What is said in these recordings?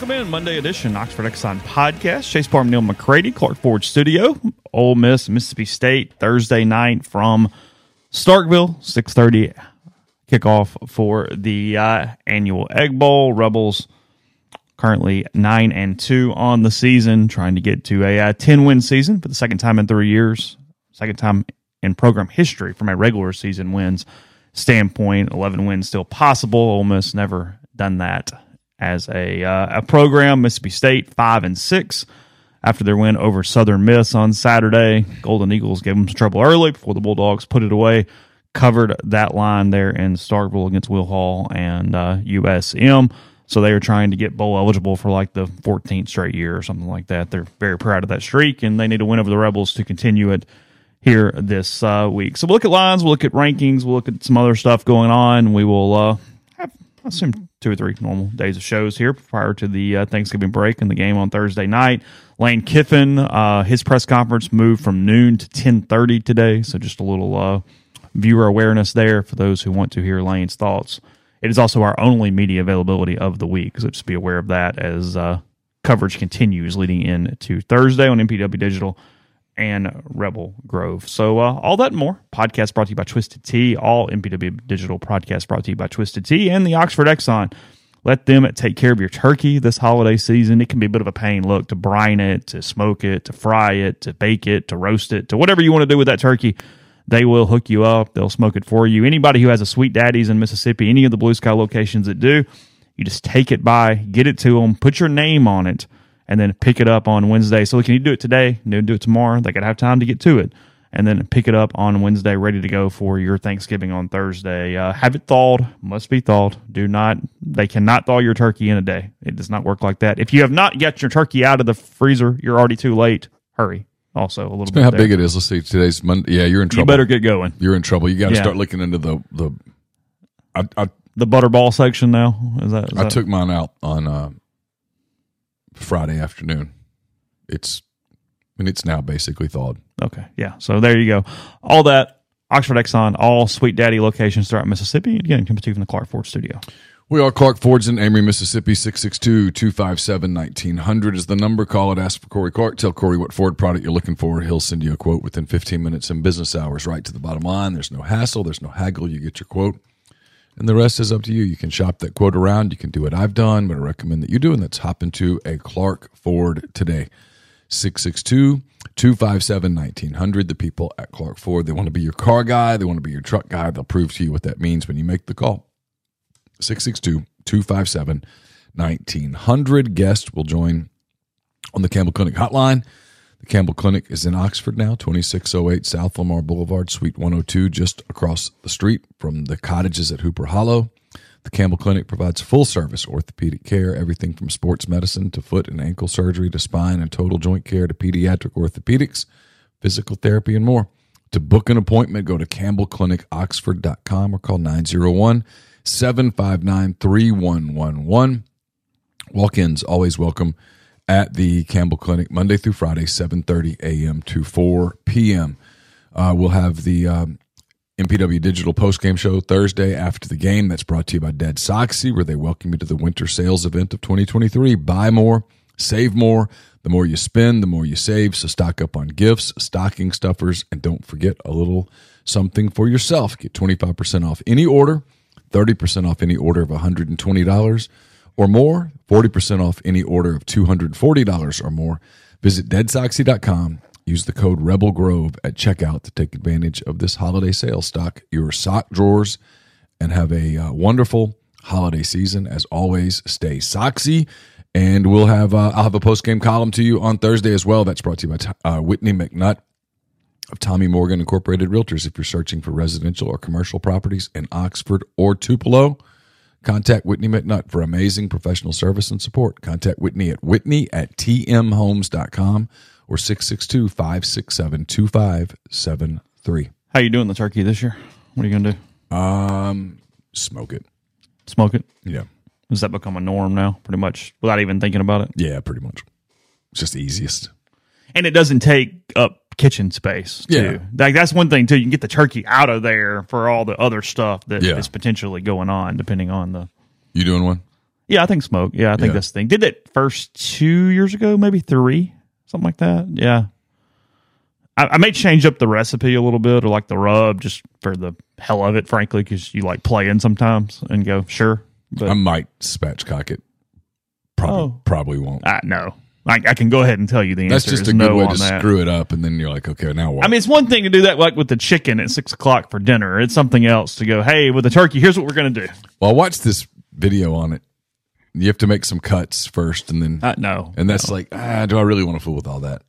Welcome in Monday edition Oxford Exxon podcast. Chase Parham, Neal McCready, Clark Ford Studio, Ole Miss, Mississippi State, Thursday night from Starkville, six thirty kickoff for the uh, annual Egg Bowl. Rebels currently nine and two on the season, trying to get to a uh, ten win season for the second time in three years, second time in program history from a regular season wins standpoint. Eleven wins still possible. Ole Miss never done that as a uh, a program. Mississippi State five and six after their win over Southern Miss on Saturday. Golden Eagles gave them some trouble early before the Bulldogs put it away. Covered that line there in Starkville against Will Hall and uh, USM. So they are trying to get bowl eligible for like the 14th straight year or something like that. They're very proud of that streak, and they need to win over the Rebels to continue it here this uh, week. So we'll look at lines, we'll look at rankings, we'll look at some other stuff going on. We will uh, I assume, two or three normal days of shows here prior to the uh, Thanksgiving break and the game on Thursday night. Lane Kiffin, uh, his press conference moved from noon to ten thirty today, so just a little uh, viewer awareness there for those who want to hear Lane's thoughts. It is also our only media availability of the week, so just be aware of that as uh, coverage continues leading into Thursday on MPW Digital and Rebel Grove. So, uh, all that and more. Podcast brought to you by Twisted Tea. All MPW Digital podcast brought to you by Twisted Tea and the Oxford Exxon. Let them take care of your turkey this holiday season. It can be a bit of a pain, look, to brine it, to smoke it, to fry it, to bake it, to roast it, to whatever you want to do with that turkey. They will hook you up. They'll smoke it for you. Anybody who has a Sweet Daddy's in Mississippi, any of the Blue Sky locations that do, you just take it by, get it to them, put your name on it and then pick it up on Wednesday. So can you do it today? You do it tomorrow. They could have time to get to it, and then pick it up on Wednesday, ready to go for your Thanksgiving on Thursday. Uh, have it thawed. Must be thawed. Do not. They cannot thaw your turkey in a day. It does not work like that. If you have not got your turkey out of the freezer, you're already too late. Hurry. Also, a little bit. How there. big it is? Let's see. Today's Monday. Yeah, you're in trouble. You better get going. You're in trouble. You got to Yeah. start looking into the the. I I, The butterball section now. Is that? Is I that- took mine out on uh, Friday afternoon. It's and it's now basically thawed. Okay. Yeah. So there you go. All that Oxford Exxon, all Sweet Daddy locations throughout Mississippi. Again, coming to you from the Clark Ford Studio. We are Clark Ford's in Amory, Mississippi. 662-257-1900 is the number. Call it. Ask for Corey Clark. Tell Corey what Ford product you're looking for. He'll send you a quote within 15 minutes in business hours, right to the bottom line. There's no hassle. There's no haggle. You get your quote. And the rest is up to you. You can shop that quote around. You can do what I've done, but I recommend that you do, and that's hop into a Clark Ford today. 662 257 1900. The people at Clark Ford, they want to be your car guy, they want to be your truck guy. They'll prove to you what that means when you make the call. 662 257 1900. Guest will join on the Campbell Clinic hotline. The Campbell Clinic is in Oxford now, 2608 South Lamar Boulevard, Suite 102, just across the street from the cottages at Hooper Hollow. The Campbell Clinic provides full service orthopedic care, everything from sports medicine to foot and ankle surgery to spine and total joint care to pediatric orthopedics, physical therapy, and more. To book an appointment, go to campbellclinicoxford.com or call 901 759 3111. Walk ins always welcome at the Campbell Clinic Monday through Friday, 7:30 a.m. to 4 p.m. Uh, we'll have the um, MPW Digital Post Game Show Thursday after the game. That's brought to you by Dead Soxy, where they welcome you to the winter sales event of 2023. Buy more, save more. The more you spend, the more you save. So stock up on gifts, stocking stuffers, and don't forget a little something for yourself. Get 25% off any order, 30% off any order of $120 or more, 40% off any order of $240 or more. Visit deadsoxy.com. Use the code Rebel Grove at checkout to take advantage of this holiday sale. Stock your sock drawers and have a uh, wonderful holiday season. As always, stay soxy. And we'll have uh, I'll have a post game column to you on Thursday as well. That's brought to you by uh, Whitney McNutt of Tommy Morgan Incorporated Realtors. If you're searching for residential or commercial properties in Oxford or Tupelo, contact Whitney McNutt for amazing professional service and support. Contact Whitney at whitney at tmhomes.com or 662-567-2573. How you doing the turkey this year? What are you gonna do? Um, smoke it. Smoke it? Yeah. Does that become a norm now? Pretty much without even thinking about it. Yeah, pretty much. It's just the easiest. And it doesn't take up kitchen space too. Yeah. Like that's one thing too. You can get the turkey out of there for all the other stuff that is Yeah. potentially going on, depending on the. You doing one? Yeah, I think smoke. Yeah, I think Yeah. that's the thing. Did that first two years ago, maybe three, something like that. Yeah. I, I may change up the recipe a little bit or like the rub just for the hell of it, frankly, because you like playing sometimes and go, sure. But I might spatchcock it. Probably, Oh. probably won't. I, no, I, I can go ahead and tell you the answer. That's just is a good no way to that. screw it up, and then you're like, okay, now what? I mean, it's one thing to do that like with the chicken at six o'clock for dinner. It's something else to go, hey, with the turkey, here's what we're going to do. well, I watched this video on it. You have to make some cuts first, and then Uh, no. and that's like, ah, do I really want to fool with all that?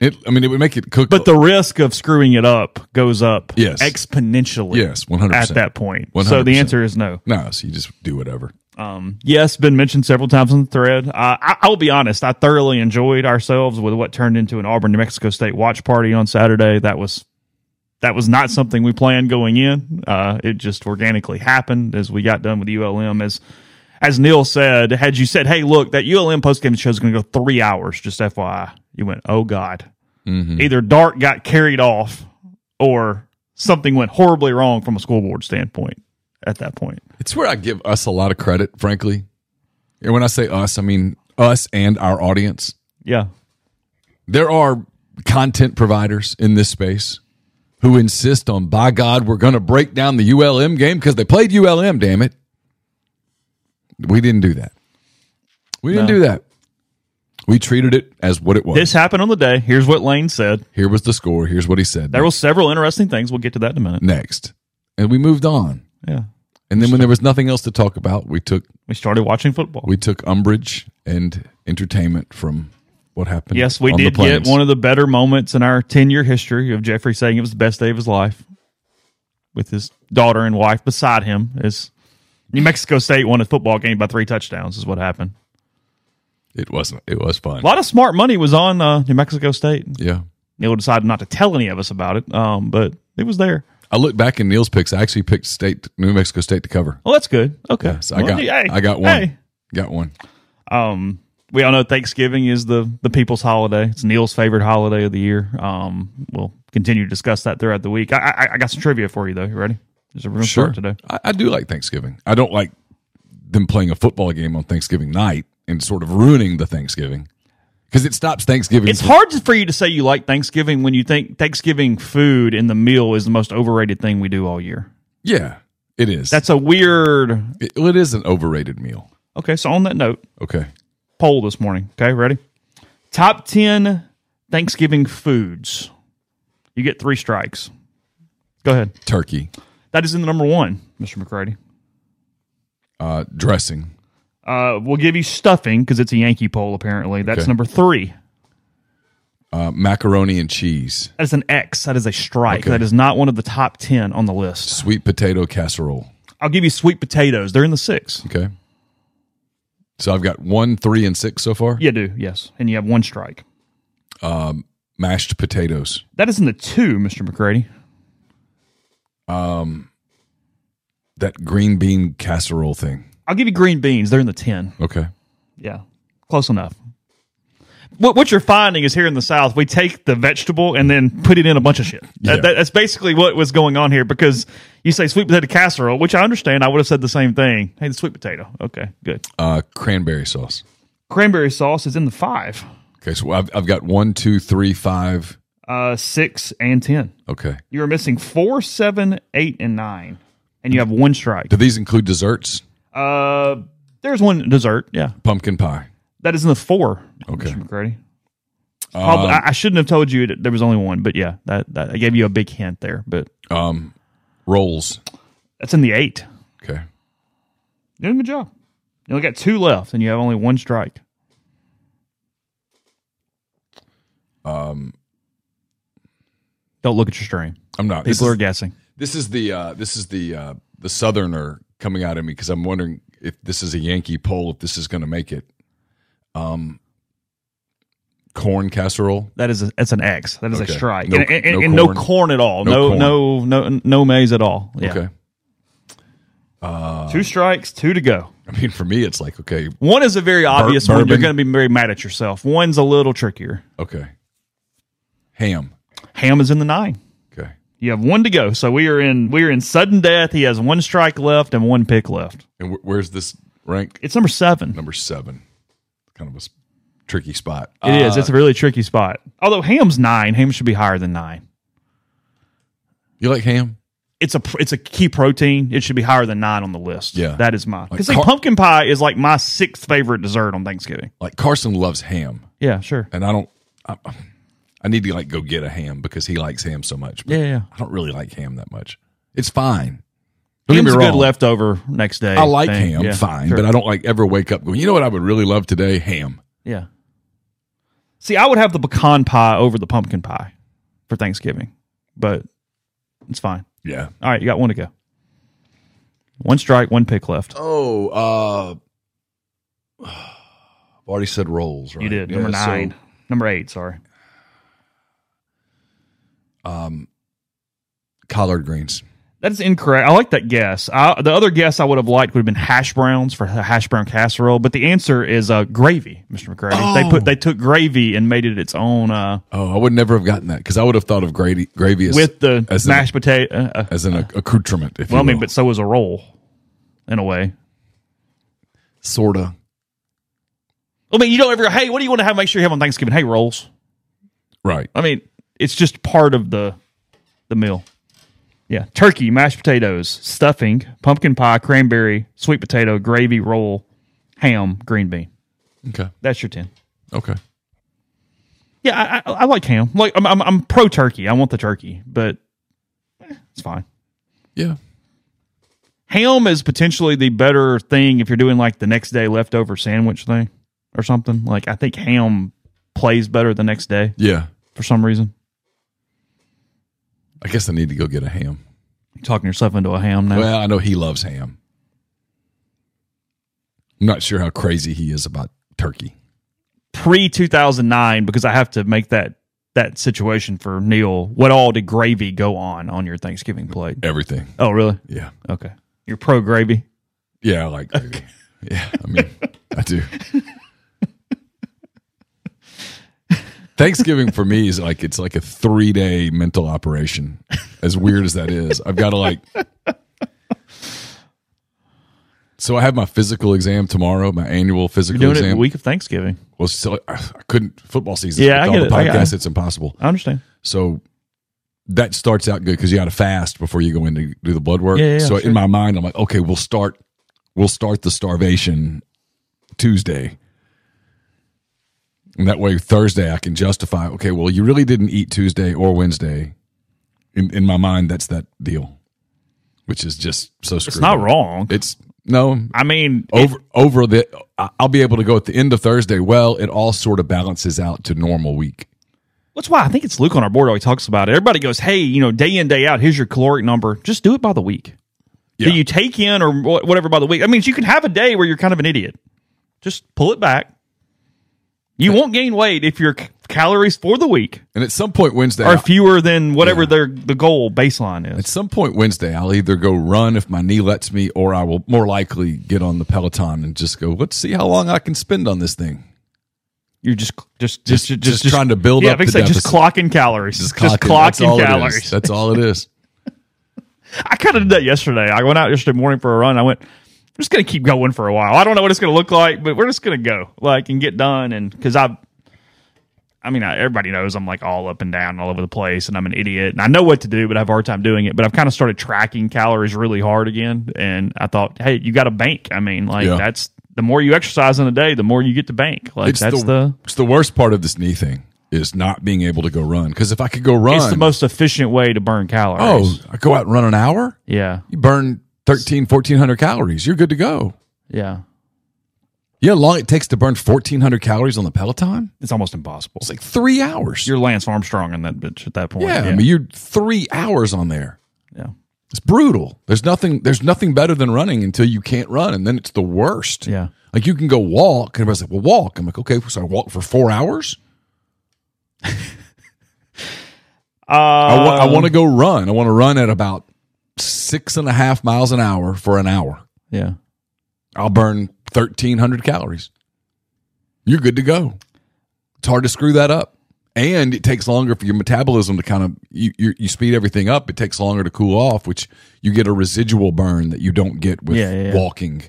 It. I mean, it would make it cook. But the risk of screwing it up goes up Yes. exponentially. Yes, 100%. At that point. So 100%. the answer is no. no, so you just do whatever. Um, yes, been mentioned several times on the thread. Uh, I, I'll be honest, I thoroughly enjoyed ourselves with what turned into an Auburn, New Mexico State watch party on Saturday. That was that was not something we planned going in. Uh, it just organically happened as we got done with ULM. As as Neal said, had you said, "Hey, look, that ULM postgame show is going to go three hours," just FYI, you went, "Oh God." Either Dart got carried off, or something went horribly wrong from a school board standpoint at that point. It's where I give us a lot of credit, frankly. And when I say us, I mean us and our audience. Yeah. There are content providers in this space who insist on, by God, we're going to break down the ULM game because they played ULM, damn it. We didn't do that. We didn't No. do that. We treated it as what it was. This happened on the day. Here's what Lane said. Here was the score. Here's what he said. There were several interesting things. We'll get to that in a minute. next. And we moved on. Yeah. And then when there was nothing else to talk about, we took We started watching football. we took umbrage and entertainment from what happened. yes, we on the did get plains. one of the better moments in our 10 year history of Jeffrey saying it was the best day of his life with his daughter and wife beside him as New Mexico State won a football game by three touchdowns, is what happened. It wasn't. It was fun. A lot of smart money was on uh, New Mexico State. Yeah. Neal decided not to tell any of us about it, um, but it was there. I look back in Neal's picks. I actually picked State New Mexico State to cover. Well, that's good. Okay. Yeah, so I got hey, I got one. hey. Got one. Um, we all know Thanksgiving is the the people's holiday. It's Neal's favorite holiday of the year. Um, we'll continue to discuss that throughout the week. I, I, I got some trivia for you though. You ready? Is we're gonna Sure. today. I, I do like Thanksgiving. I don't like them playing a football game on Thanksgiving night and sort of ruining the Thanksgiving because it stops Thanksgiving. It's hard for you to say you like Thanksgiving when you think Thanksgiving food in the meal is the most overrated thing we do all year. Yeah, it is. That's a weird. it, well, it is an overrated meal. Okay, so on that note, Okay. poll this morning. Okay, ready? Top ten Thanksgiving foods. You get three strikes. Go ahead. Turkey, That is in the number one, Mr. McCready. uh, dressing, Uh, we'll give you stuffing because it's a Yankee poll. Apparently, that's Okay. number three. uh, macaroni and cheese, That is an X. That is a strike. Okay. That is not one of the top ten on the list. sweet potato casserole. I'll give you sweet potatoes. They're in the six. Okay. So I've got one, three, and six so far. You do, yes, and you have one strike. Um mashed potatoes. That is in the two, Mister McCready. That green bean casserole thing. I'll give you green beans. They're in the ten. Okay. Yeah, close enough. what, what you're finding is here in the South, we take the vegetable and then put it in a bunch of shit. That- that- that's basically what was going on here because you say sweet potato casserole, which I understand. I would have said the same thing. Hey, the sweet potato. Okay, good. Uh, cranberry sauce. Cranberry sauce is in the five, Okay, so I've, I've got one, two, three, five. uh, six, and 10. Okay. You are missing four, seven, eight, and nine, and you have one strike. Do these include desserts? Uh, there's one dessert. Yeah, Pumpkin pie. that is in the four. Okay. Mr. McCready. Probably, I, I shouldn't have told you that there was only one, but yeah, that, that I gave you a big hint there. But Um, rolls. that's in the eight. Okay. You're doing a good job. You only got two left, and you have only one strike. Um, Don't look at your stream. I'm not. This People is, are guessing. this is the uh, this is the uh, the southerner coming out of me because I'm wondering if this is a Yankee poll if this is going to make it. Um, corn casserole. That is a, that's an X. That is Okay. a strike, No- and, and- no and no corn? corn at all. No No no no no, maize at all. Yeah. Okay. Two strikes, two to go. I mean, for me, it's like okay, One is a very obvious one. You're going to be very mad at yourself. One's a little trickier. okay, ham. Ham is in the nine. You have one to go. So we are in we are in sudden death. He has one strike left and one pick left. And wh- where's this rank? It's number seven. Number seven. Kind of a s- tricky spot. It is. Uh, It's a really tricky spot. Although Ham's nine, Ham should be higher than nine. You like ham? It's a pr- it's a key protein. It should be higher than nine on the list. Yeah. that is my Because Car- pumpkin pie is like my sixth favorite dessert on Thanksgiving. Like Carson loves ham, Yeah, sure. and I don't. I, I need to like go get a ham because he likes ham so much. but Yeah, yeah. I don't really like ham that much. It's fine. Don't get Ham's me a good wrong. leftover next day. I like thing. ham, Yeah, fine, sure. but I don't like ever wake up going. You know what I would really love today? Ham. Yeah. See, I would have the pecan pie over the pumpkin pie for Thanksgiving, but it's fine. Yeah. All right, you got one to go. One strike, one pick left. Oh, uh, I've already said rolls. Right? You did. Yeah, Number so, nine. Number eight, sorry. Collard greens. That is incorrect. I like that guess. I, the other guess I would have liked would have been hash browns for the hash brown casserole, but the answer is uh, gravy, Mr. McCready. They put they took gravy and made it its own uh, Oh, I would never have gotten that because I would have thought of gravy, gravy as, with the as mashed potato. Uh, uh, an, as an accoutrement. If well, I mean, but so was a roll, in a way. sorta. I mean, you don't ever go, hey, what do you want to have? Make sure you have on Thanksgiving. Hey, rolls. Right. I mean, it's just part of the the meal. Yeah, turkey, mashed potatoes, stuffing, pumpkin pie, cranberry, sweet potato, gravy, roll, ham, green bean. Okay. That's your ten. Okay. Yeah, I, I, I like ham. Like I'm, I'm, I'm pro turkey. I want the turkey, but eh, it's fine. Yeah. Ham is potentially the better thing if you're doing like the next day leftover sandwich thing or something. Like I think ham plays better the next day Yeah. for some reason. I guess I need to go get a ham. You're talking yourself into a ham now. Well, I know he loves ham. I'm not sure how crazy he is about turkey. Pre 2009, because I have to make that that situation for Neal. What all did gravy go on on your Thanksgiving plate? Everything. Oh, really? Yeah. Okay, you're pro gravy. Yeah, I like gravy. Yeah, I mean, I do. Thanksgiving for me is like it's like a three day mental operation. As weird as that is, I've got to like. So I have my physical exam tomorrow, my annual You're physical doing it exam. the week of Thanksgiving. Well, so I I couldn't football season. Yeah, I get the it. I got it. It's impossible. I understand. So that starts out good because you got to fast before you go in to do the blood work. Yeah, yeah, so sure. in my mind, I'm like, okay, we'll start, we'll start the starvation Tuesday, and that way Thursday I can justify. Okay, well, you really didn't eat Tuesday or Wednesday. In in my mind, that's that deal, which is just so. It's not wrong. It's no I mean, it- over over the. I'll be able to go at the end of Thursday. Well, it all sort of balances out to normal week. That's why I think it's Luke on our board always talks about it. Everybody goes, "Hey, you know, day in day out, here's your caloric number. Just do it by the week. Yeah. Do you take in or whatever by the week? I mean, you can have a day where you're kind of an idiot. Just pull it back. You won't gain weight if your c- calories for the week And at some point Wednesday, are fewer than whatever their the goal baseline is. At some point Wednesday, I'll either go run if my knee lets me, or I will more likely get on the Peloton and just go, let's see how long I can spend on this thing. You're just just Just- just just trying to build yeah, up I think the so, just deficit. clocking calories. Just, clocking. That's clocking all it is. calories. That's all it is. I kind of did that yesterday. I went out yesterday morning for a run. I went, I'm just going to keep going for a while. I don't know what it's going to look like, but we're just going to go like and get done. And because I, I mean, I, everybody knows I'm like all up and down all over the place and I'm an idiot and I know what to do, but I have a hard time doing it. But I've kind of started tracking calories really hard again. And I thought, hey, you got a bank. I mean, like Yeah. that's the more you exercise in a day, the more you get to bank. Like It's that's the, the, it's the worst part of this knee thing is not being able to go run. Because if I could go run, it's the most efficient way to burn calories. oh, I go out and run an hour. yeah. You burn 13, 1400 calories. You're good to go. Yeah. You know how long it takes to burn 1400 calories on the Peloton? It's almost impossible. It's like three hours. You're Lance Armstrong in that bitch at that point. yeah, I mean, you're three hours on there. yeah. It's brutal. There's nothing. There's nothing better than running until you can't run, and then it's the worst. Yeah. Like you can go walk, and everybody's like, "Well, walk." I'm like, "Okay, so I walk for four hours." Uh, I want. I want to go run. I want to run at about six and a half miles an hour for an hour. Yeah. I'll burn thirteen hundred calories. You're good to go. It's hard to screw that up, and it takes longer for your metabolism to kind of you you, you speed everything up. It takes longer to cool off, which you get a residual burn that you don't get with Yeah, yeah, yeah. walking.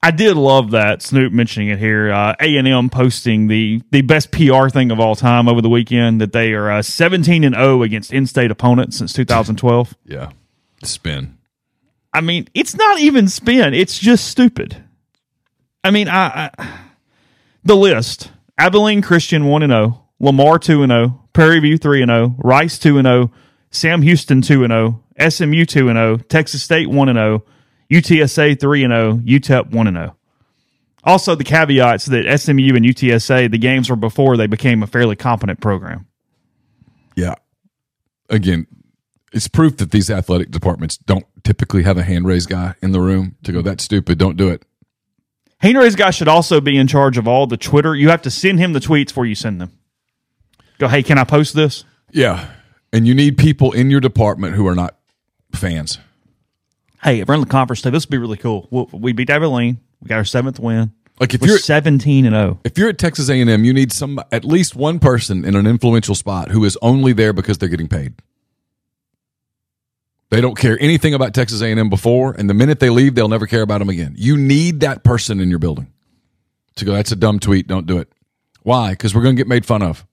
I did love that Snoop mentioning it here. Uh, A and M posting the the best PR thing of all time over the weekend that they are uh, seventeen and zero against in-state opponents since 2012. Yeah, spin. I mean, it's not even spin; it's just stupid. I mean, I, I the list: Abilene Christian one and zero, Lamar two and zero, Prairie View three and zero, Rice two and zero, Sam Houston two and zero, SMU two and zero, Texas State one and zero, UTSA three and oh, zero, UTEP one and zero. Also, the caveats that SMU and UTSA the games were before they became a fairly competent program. Yeah. Again, it's proof that these athletic departments don't typically have a hand raised guy in the room to go, that's stupid. Don't do it. Henry's guy should also be in charge of all the Twitter. You have to send him the tweets before you send them. Go, hey, can I post this? Yeah. And you need people in your department who are not fans. Hey, if we're in the conference today, this would be really cool. We'll, we beat Abilene. We got our seventh win. Like if We're you're seventeen and oh. zero. if you're at Texas A&M, you need some at least one person in an influential spot who is only there because they're getting paid. They don't care anything about Texas A&M before, and the minute they leave, they'll never care about them again. You need that person in your building to go. That's a dumb tweet. Don't do it. Why? Because we're going to get made fun of.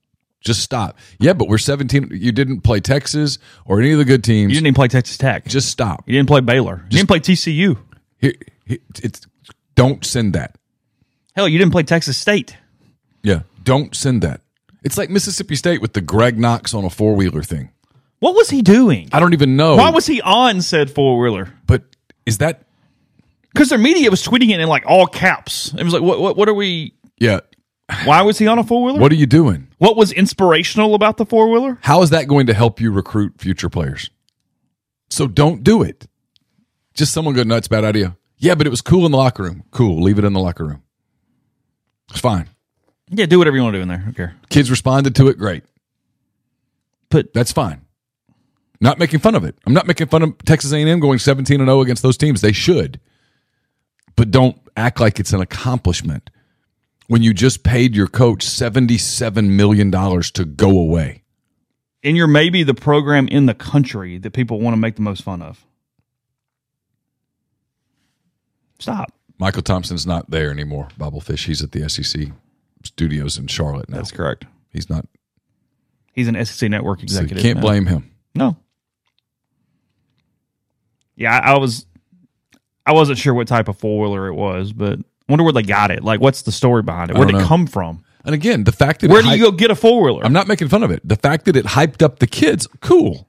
Just stop. Yeah, but we're 17. You didn't play Texas or any of the good teams. You didn't even play Texas Tech. Just stop. you didn't play Baylor. You didn't play TCU. Here, here- it's don't send that. Hell, you didn't play Texas State. Yeah, don't send that. It's like Mississippi State with the Greg Knox on a four wheeler thing. What was he doing? I don't even know. Why was he on said four wheeler? But is that? Because their media was tweeting it in like all caps. It was like, what? What, what are we? Yeah. Why was he on a four wheeler? What are you doing? What was inspirational about the four wheeler? How is that going to help you recruit future players? So don't do it. Just someone go nuts. Bad idea. Yeah, but it was cool in the locker room. Cool. Leave it in the locker room. It's fine. Yeah, do whatever you want to do in there. Don't. Kids responded to it. Great. But That's fine. Not making fun of it. I'm not making fun of Texas A&M going 17 and 0 against those teams. They should. But don't act like it's an accomplishment when you just paid your coach 77 million dollars to go away. and you're maybe the program in the country that people want to make the most fun of. Stop. Michael Thompson's not there anymore. Bobblefish. He's at the SEC studios in Charlotte now. That's correct. He's not. He's an SEC network So you executive. can't now. blame him. No. Yeah, I, I was. I wasn't sure what type of four wheeler it was, but I wonder where they got it. Like, what's the story behind it? Where did it know. come from? And again, the fact that Where do you go get a four wheeler? I'm not making fun of it. The fact that it hyped up the kids, cool.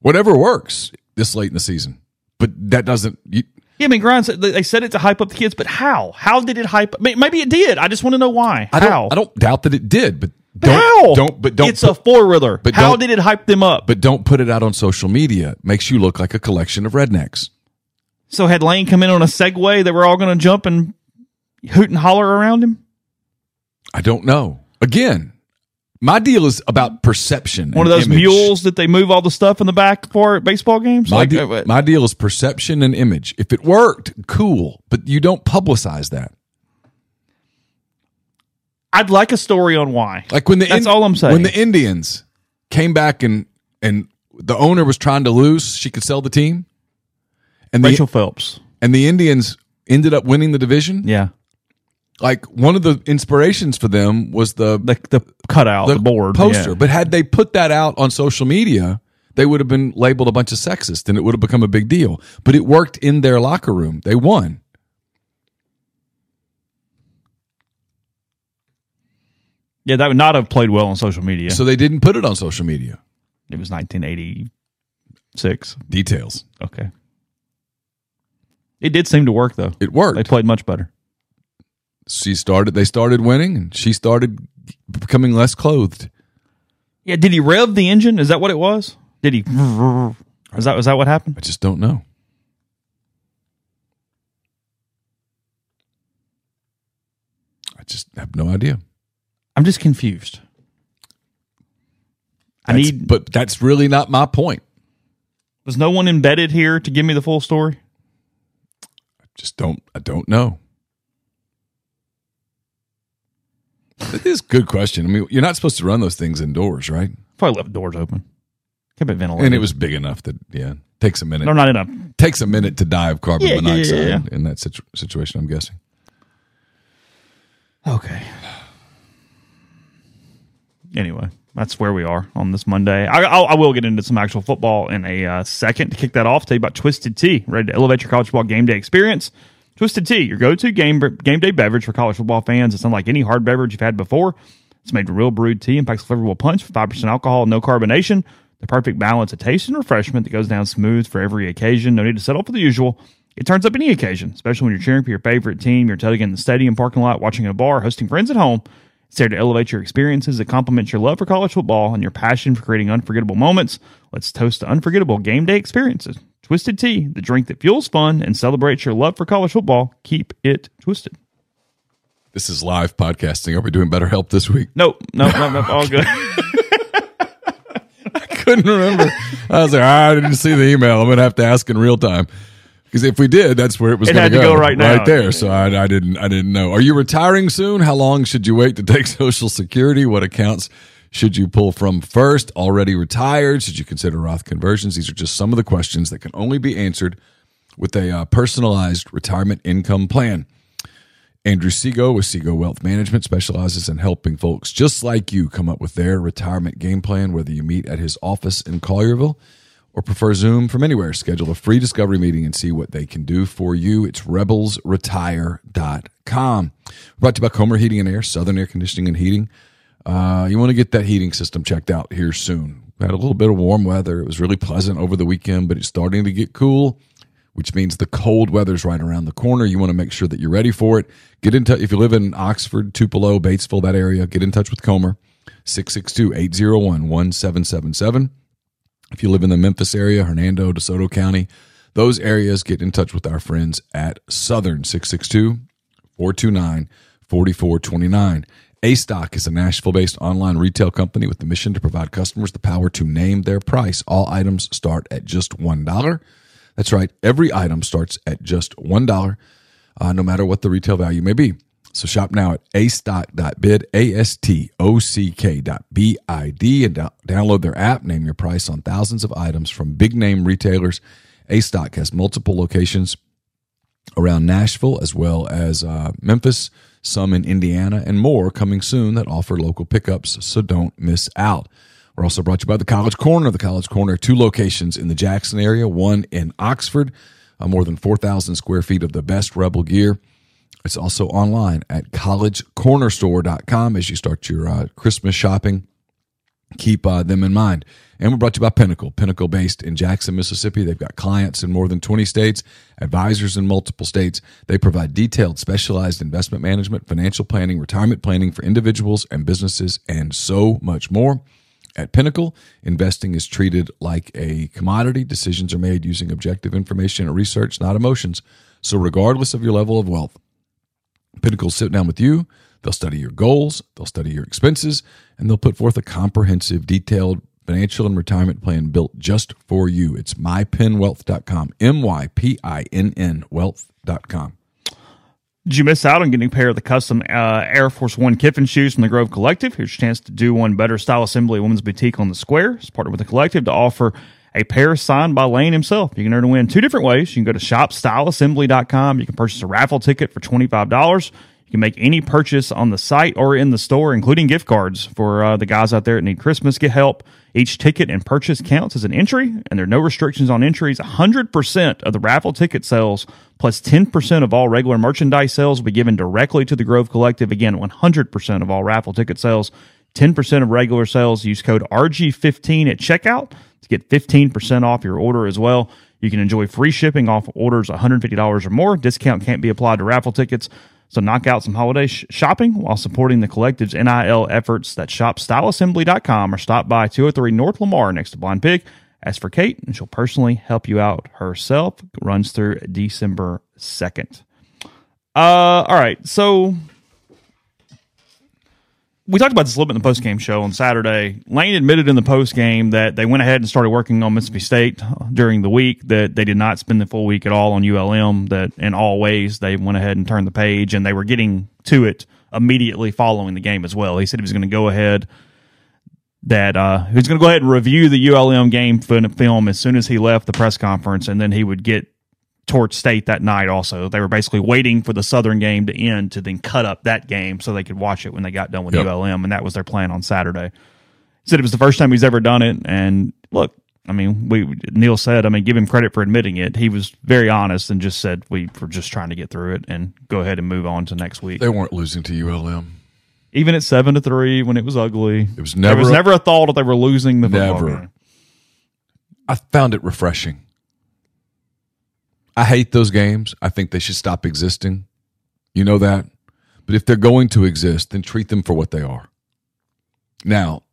Whatever works this late in the season, but that doesn't. You, Yeah, I mean, Grind said they said it to hype up the kids, but how? How did it hype? may- Maybe it did. I just want to know why. I how? don't. I don't doubt that it did, but don't. how? Don't. But don't. It's put, a four wheeler. but how did it hype them up? but don't put it out on social media. It makes you look like a collection of rednecks. So had Lane come in on a Segway that we're all going to jump and hoot and holler around him? I don't know. Again, my deal is about perception. One of those image. mules that they move all the stuff in the back for at baseball games? My, Like, de- uh, my deal is perception and image. If it worked, cool, but you don't publicize that. I'd like a story on why. Like when the That's all I'm saying. When the Indians came back and and the owner was trying to lose, she could sell the team, and the Rachel Phelps. and the Indians ended up winning the division. Yeah. Like one of the inspirations for them was the The the cutout, the, board. poster. yeah. But had they put that out on social media, they would have been labeled a bunch of sexist, and it would have become a big deal. But it worked in their locker room. They won. Yeah, that would not have played well on social media. So they didn't put it on social media. it was 1986. Details. Okay. It did seem to work though. It worked. They played much better. she started. They started winning, and she started becoming less clothed. Yeah, did he rev the engine? Is that what it was? Did he? Is that was that what happened? I just don't know. I just have no idea. I'm just confused. I That's- need. but that's really not my point. Was no one embedded here to give me the full story? Just don't. I don't know. It is a good question. I mean, you're not supposed to run those things indoors, right? Probably left doors open. Kept it ventilated. And it was big enough that yeah, takes a minute. They're not enough. takes a minute to die of carbon Yeah, yeah, yeah, monoxide yeah. in that situ- situation. I'm guessing. Okay. Anyway, that's where we are on this Monday. I, I'll, I will get into some actual football in a uh, second. To kick that off, tell you about Twisted Tea, ready to elevate your college football game day experience. Twisted Tea, your go-to game game day beverage for college football fans. It's unlike any hard beverage you've had before. It's made with real brewed tea and packs a flavorful punch with five percent alcohol, no carbonation. The perfect balance of taste and refreshment that goes down smooth for every occasion. No need to settle for the usual. It turns up any occasion, especially when you're cheering for your favorite team, you're tugging in the stadium parking lot, watching in a bar, hosting friends at home. It's there to elevate your experiences. It complements your love for college football and your passion for creating unforgettable moments. Let's toast to unforgettable game day experiences. Twisted Tea, the drink that fuels fun and celebrates your love for college football. Keep it twisted. This is live podcasting. Are we doing better help this week? No, no, no, no all good. I couldn't remember. I was like, "Ah, I didn't see the email. I'm gonna have to ask in real time. Because if we did, that's where it was It going had to go right now. right there. So I, I didn't, I didn't know. Are you retiring soon? How long should you wait to take Social Security? What accounts should you pull from first? Already retired? Should you consider Roth conversions? These are just some of the questions that can only be answered with a uh, personalized retirement income plan. Andrew Sego with Sego Wealth Management specializes in helping folks just like you come up with their retirement game plan, whether you meet at his office in Collierville or prefer Zoom from anywhere. Schedule a free discovery meeting and see what they can do for you. It's rebelsretire.com. Brought to you by Comer Heating and Air, Southern Air Conditioning and Heating. Uh, you want to get that heating system checked out here soon. We had a little bit of warm weather. It was really pleasant over the weekend, but it's starting to get cool which means the cold weather's right around the corner. You want to make sure that you're ready for it. Get in touch if you live in Oxford, Tupelo, Batesville, that area. Get in touch with Comer, 662-801-1777. If you live in the Memphis area, Hernando, DeSoto County, those areas, get in touch with our friends at Southern, 662-429-4429. A Stock is a Nashville based online retail company with the mission to provide customers the power to name their price. All items start at just $1. That's right. Every item starts at just $1, uh, no matter what the retail value may be. So shop now at astock.bid, A-S-T-O-C-K dot B-I-D, and download their app. Name your price on thousands of items from big name retailers. A-Stock has multiple locations around Nashville as well as uh, Memphis, some in Indiana, and more coming soon that offer local pickups. So don't miss out. We're also brought to you by the College Corner. The College Corner, two locations in the Jackson area, one in Oxford, uh, more than 4,000 square feet of the best Rebel gear. It's also online at collegecornerstore.com as you start your uh, Christmas shopping. Keep uh, them in mind. And we're brought to you by Pinnacle. Pinnacle based in Jackson, Mississippi. They've got clients in more than 20 states, advisors in multiple states. They provide detailed, specialized investment management, financial planning, retirement planning for individuals and businesses, and so much more. At Pinnacle, investing is treated like a commodity. Decisions are made using objective information and research, not emotions. So, regardless of your level of wealth, Pinnacle sit down with you. They'll study your goals, they'll study your expenses, and they'll put forth a comprehensive, detailed financial and retirement plan built just for you. It's mypinnwealth.com, M Y P I N N wealth.com. Did you miss out on getting a pair of the custom uh, Air Force One Kiffin shoes from the Grove Collective? Here's your chance to do one better style assembly women's boutique on the square. It's partnered with the collective to offer a pair signed by Lane himself. You can earn to win two different ways. You can go to shopstyleassembly.com. You can purchase a raffle ticket for $25. You can make any purchase on the site or in the store, including gift cards for uh, the guys out there that need Christmas get help. Each ticket and purchase counts as an entry, and there are no restrictions on entries. 100% of the raffle ticket sales plus 10% of all regular merchandise sales will be given directly to the Grove Collective. Again, 100% of all raffle ticket sales, 10% of regular sales. Use code RG15 at checkout to get 15% off your order as well. You can enjoy free shipping off orders $150 or more. Discount can't be applied to raffle tickets. So knock out some holiday sh- shopping while supporting the collective's NIL efforts. That's shopstyleassembly.com or stop by 203 North Lamar next to Blind Pig. Ask for Kate, and she'll personally help you out herself. Runs through December 2nd. Uh, all right. So we talked about this a little bit in the post game show on Saturday. Lane admitted in the post game that they went ahead and started working on Mississippi State during the week. That they did not spend the full week at all on ULM. That in all ways they went ahead and turned the page, and they were getting to it immediately following the game as well. He said he was going to go ahead. That uh, he was going to go ahead and review the ULM game film as soon as he left the press conference, and then he would get towards state that night also they were basically waiting for the southern game to end to then cut up that game so they could watch it when they got done with Yep. ulm and that was their plan on saturday he said it was the first time he's ever done it and look i mean we neal said i mean give him credit for admitting it he was very honest and just said we were just trying to get through it and go ahead and move on to next week They weren't losing to ULM. even at seven to three when it was ugly It was never there was a- never a thought that they were losing the Never. game. I found it refreshing. I hate those games. I think they should stop existing. You know that. But if they're going to exist, then treat them for what they are. Now,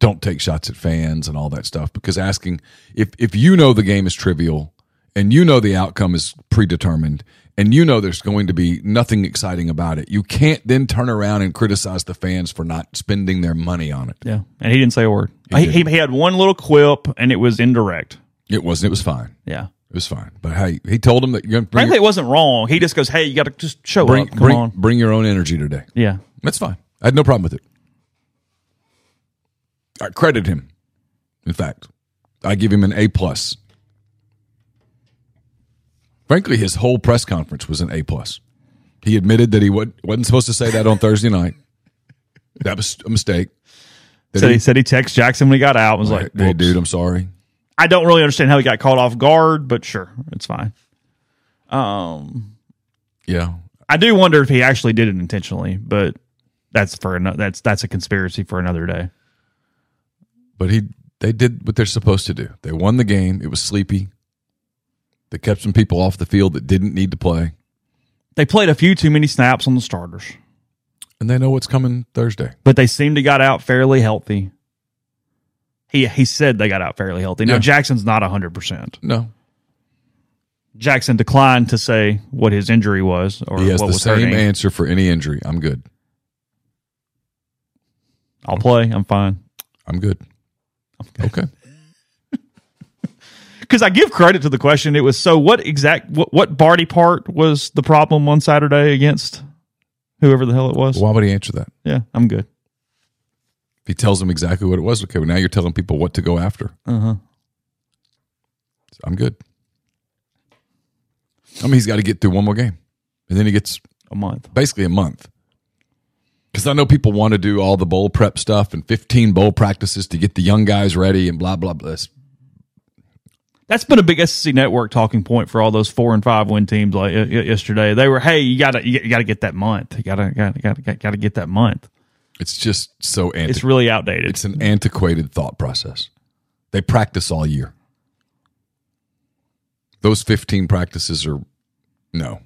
don't take shots at fans and all that stuff because asking if if you know the game is trivial and you know the outcome is predetermined and you know there's going to be nothing exciting about it, you can't then turn around and criticize the fans for not spending their money on it. yeah and he didn't say a word He he, had one little quip and it was indirect It wasn't. It was fine. yeah It was fine. But hey, he told him that you're bring, Frankly, it wasn't wrong. He just goes, "Hey, you got to just show bring, up. Come bring, on." bring your own energy today. Yeah, That's fine. I had no problem with it. I credit him. In fact, I give him an A plus. Frankly, his whole press conference was an A plus. He admitted that he wasn't supposed to say that on Thursday night. That was a mistake. That so he said he texted Jaxson when he got out. and Was like, "Hey, dude, I'm sorry." I don't really understand how he got caught off guard, but sure, it's fine. Um, Yeah, I do wonder if he actually did it intentionally, but that's for another. That's that's a conspiracy for another day. but he they did what they're supposed to do. They won the game. It was sleepy. They kept some people off the field that didn't need to play, They played a few too many snaps on the starters, and they know what's coming Thursday. but they seemed to got out fairly healthy. He he said they got out fairly healthy. Now Yeah. Jaxson's not hundred percent. No, Jaxson declined to say what his injury was or he has what the was same hurting. answer for any injury. I'm good. I'll play. I'm fine. I'm good. Okay. Because I give credit to the question. It was so. What exact? What what Barty part was the problem on Saturday against whoever the hell it was? Why would he answer that? Yeah, I'm good. He tells them exactly what it was, okay. Well, now you're telling people what to go after. Uh huh. I'm good. I mean, he's got to get through one more game, and then he gets A month. basically a month. Because I know people want to do all the bowl prep stuff and 15 bowl practices to get the young guys ready and blah blah blah. That's been a big SEC network talking point for all those four and five win teams. Like yesterday, they were, "Hey, you gotta you gotta get that month. You gotta gotta gotta, gotta get that month." It's just so antiquated. It's really outdated. It's an antiquated thought process. They practice all year. Those 15 practices are no.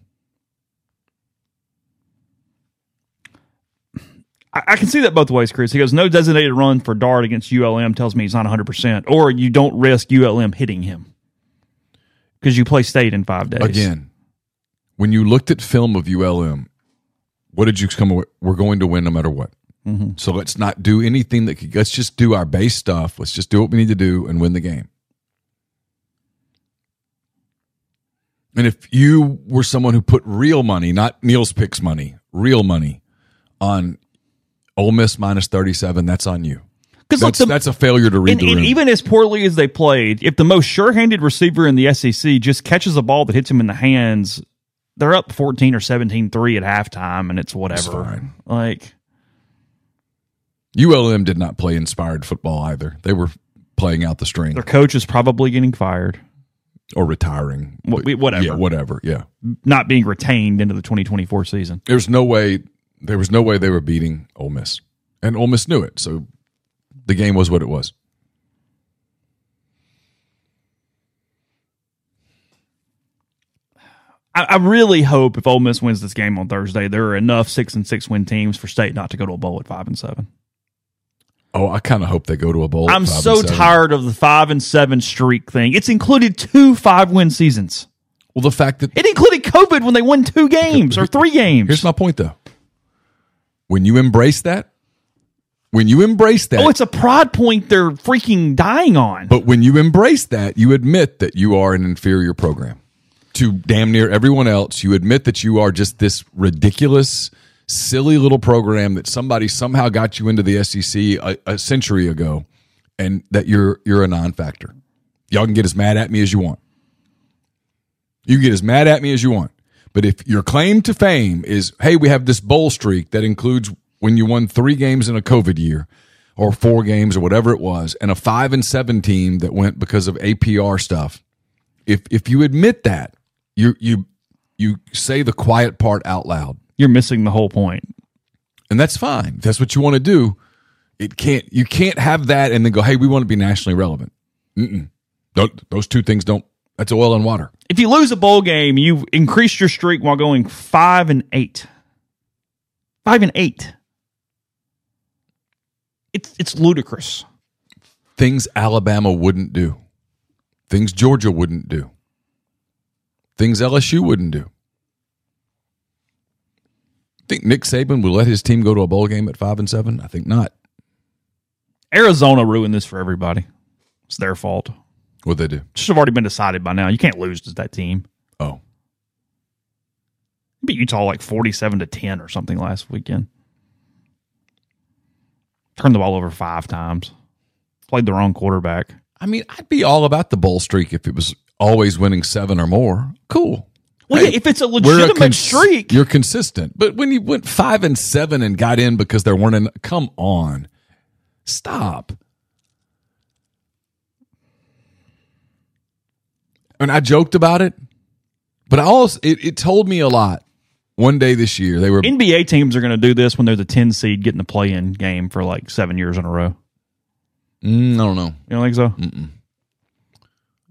I, I can see that both ways, Chris. He goes, no designated run for Dart against ULM tells me he's not 100%, or you don't risk ULM hitting him because you play state in five days. Again, when you looked at film of ULM, what did you come away? We're going to win no matter what. Mm-hmm. So let's not do anything that could, let's just do our base stuff. Let's just do what we need to do and win the game. And if you were someone who put real money, not Neal's picks money, real money on Ole Miss minus 37, that's on you. Because That's, that's a failure to read and, and even as poorly as they played, if the most sure-handed receiver in the SEC just catches a ball that hits him in the hands, they're up 14 or 17-3 at halftime, and it's whatever. fine. Like, ULM did not play inspired football either. They were playing out the string their coach is probably getting fired, or retiring. Wh- whatever. Yeah, whatever. Yeah. not being retained into the 2024 season. There's no way there was no way they were beating Ole Miss. And Ole Miss knew it. So the game was what it was. I, I really hope if Ole Miss wins this game on Thursday, there are enough six and six win teams for State not to go to a bowl at five and seven. Oh, I kind of hope they go to a bowl. I'm so tired of the five and seven streak thing. It's included two five win seasons. Well, the fact that It included COVID when they won two games or three games. here's my point though. When you embrace that, when you embrace that, oh, it's a pride point they're freaking dying on. but when you embrace that, you admit that you are an inferior program to damn near everyone else. You admit that you are just this ridiculous, silly little program that somebody somehow got you into the SEC a, a century ago, and that you're you're a non-factor. Y'all can get as mad at me as you want. You can get as mad at me as you want. But if your claim to fame is, hey, we have this bowl streak that includes when you won three games in a COVID year, or four games, or whatever it was, and a five and seven team that went because of APR stuff. If if you admit that, you you you say the quiet part out loud, You're missing the whole point. and that's fine. If that's what you want to do. It can't. You can't have that and then go, hey, we want to be nationally relevant. Mm-mm. Tho- Those two things don't. That's oil and water. If you lose a bowl game, you've increased your streak while going five and eight. Five and eight. It's it's ludicrous. things Alabama wouldn't do, things Georgia wouldn't do, things LSU wouldn't do. Think Nick Saban will let his team go to a bowl game at five and seven? I think not. Arizona ruined this for everybody. It's their fault. What they do? Should have already been decided by now. You can't lose to that team. Oh, beat Utah like forty-seven to ten or something last weekend. Turned the ball over five times. Played the wrong quarterback. I mean, I'd be all about the bowl streak if it was always winning seven or more. Cool. Well, Hey, yeah, if it's a legitimate cons- streak, You're consistent. But when you went five and seven and got in because there weren't, en- come on, stop. And I joked about it, but I also it, it told me a lot. One day this year, they were NBA teams are going to do this when they're the ten seed getting the play-in game for like seven years in a row. Mm, I don't know. You don't think so? Mm.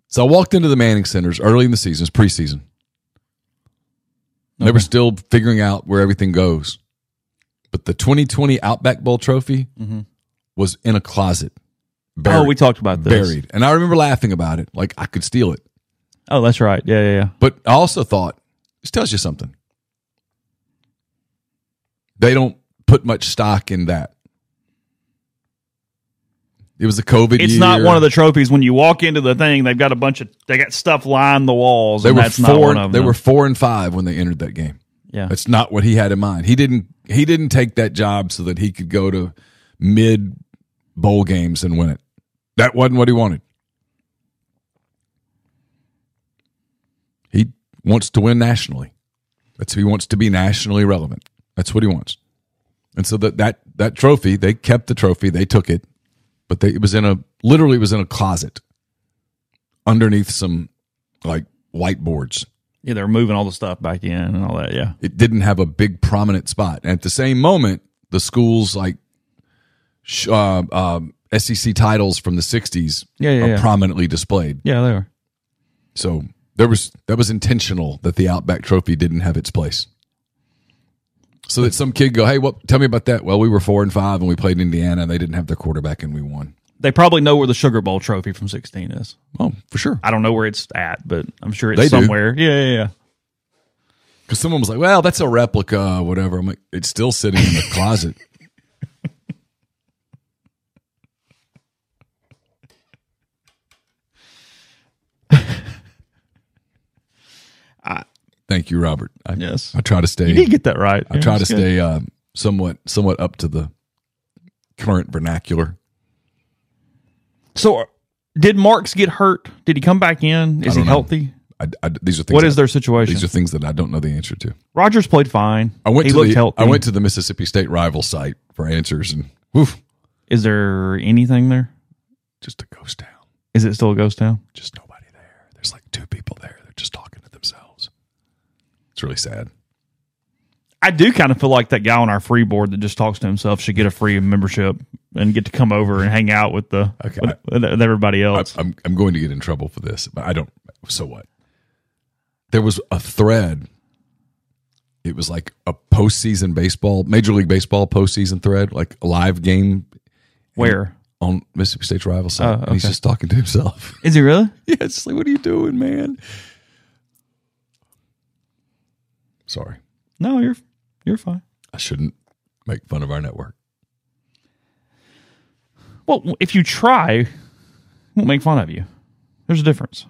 So I walked into the Manning Centers early in the season, it's preseason. They were still figuring out where everything goes. But the 2020 Outback Bowl trophy mm-hmm. was in a closet. Buried, Oh, we talked about this. buried. And I remember laughing about it, like I could steal it. Oh, that's right. Yeah, yeah, yeah. But I also thought, this tells you something. They don't put much stock in that. It was a COVID It's year. not one of the trophies when you walk into the thing. They've got a bunch of they got stuff lined the walls. They and were that's not four. one of They them. were four and five when they entered that game. yeah. That's not what he had in mind. He didn't. He didn't take that job so that he could go to mid bowl games and win it. That wasn't what he wanted. He wants to win nationally. That's he wants to be nationally relevant. That's what he wants. And so that that that trophy, they kept the trophy. They took it, but they, it was in a literally it was in a closet underneath some like whiteboards. yeah, they're moving all the stuff back in and all that. Yeah. it didn't have a big prominent spot. And at the same moment, the schools like sh- uh, um, SEC titles from the '60s Yeah, yeah, are yeah. prominently displayed. Yeah, they are. So there was that was intentional that the Outback Trophy didn't have its place. So that some kid go, hey, what? Tell me about that. Well, we were four and five, and we played Indiana, and they didn't have their quarterback, and we won. They probably know where the Sugar Bowl trophy from 16 is. Oh, for sure. I don't know where it's at, but I'm sure it's They do. somewhere. Yeah, yeah, yeah. Because someone was like, well, that's a replica, whatever. I'm like, it's still sitting in the closet. Thank you, Robert. I, Yes. I try to stay. You did get that right. I Yeah, try to good. stay uh, somewhat somewhat up to the current vernacular. So, did Marks get hurt? Did he come back in? Is he know. healthy? I, I- these are things. What is I- their situation? These are things that I don't know the answer to. Rogers played fine. I went he to looked the healthy. I went to the Mississippi State rival site for answers, and woof, Is there anything there? just a ghost town. Is it still a ghost town? Just nobody there. There's like two people there. They're just talking to themselves. It's really sad. I do kind of feel like that guy on our free board that just talks to himself should get a free membership and get to come over and hang out with the Okay. with, with everybody I, else. I'm I'm going to get in trouble for this, but I don't. So what? There was a thread. It was like a postseason baseball, Major League Baseball postseason thread, like a live game Where on Mississippi State's rival side. Oh, And he's just talking to himself. is he really? yeah, it's like, what are you doing, man? Sorry, No, you're you're fine. I shouldn't make fun of our network. Well, if you try, won't make fun of you. There's a difference.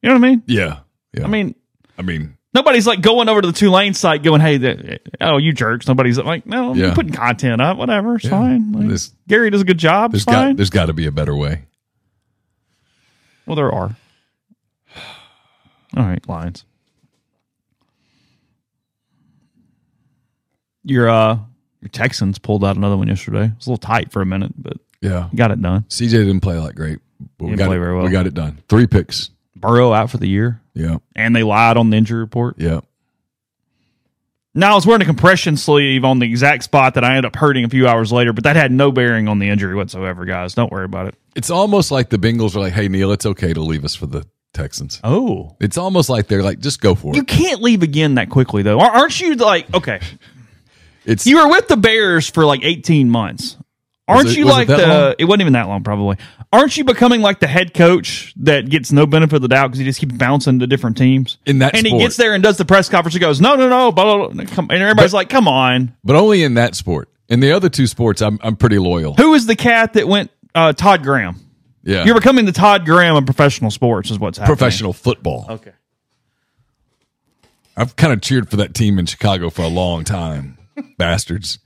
You know what I mean? Yeah, yeah. I mean, I mean, nobody's like going over to the Tulane site going, "Hey, the, oh, you jerks." Nobody's like, "No, Yeah. putting content up. Whatever, it's Yeah. fine." Like, This- Gary does a good job. there's got there's got to be a better way. Well, there are. All right, Lions. Your uh your Texans pulled out another one yesterday. It was a little tight for a minute, but Yeah, got it done. CJ didn't play that great, but we Didn't got play it, very well. We got it done. Three picks. Burrow out for the year, Yeah, and they lied on the injury report. yeah. Now I was wearing a compression sleeve on the exact spot that I ended up hurting a few hours later, but that had no bearing on the injury whatsoever, guys. Don't worry about it. It's almost like the Bengals are like, "Hey Neal, it's okay to leave us for the Texans." Oh, It's almost like they're like, "Just go for it." you can't leave again that quickly, though. Aren't you like okay? It's You were with the Bears for like 18 months. Aren't it- you was it like the? long? It wasn't even that long, probably. Aren't you becoming like the head coach that gets no benefit of the doubt because he just keeps bouncing to different teams? In that and he gets there and does the press conference. He goes, "No, no, no," blah, blah, blah. And everybody's like, "Come on." but only in that sport. In the other two sports, I'm I'm pretty loyal. Who is the cat that went? Uh, Todd Graham. Yeah, You're becoming the Todd Graham of professional sports, is what's happening. professional football. Okay. I've kind of cheered for that team in Chicago for a long time. Bastards.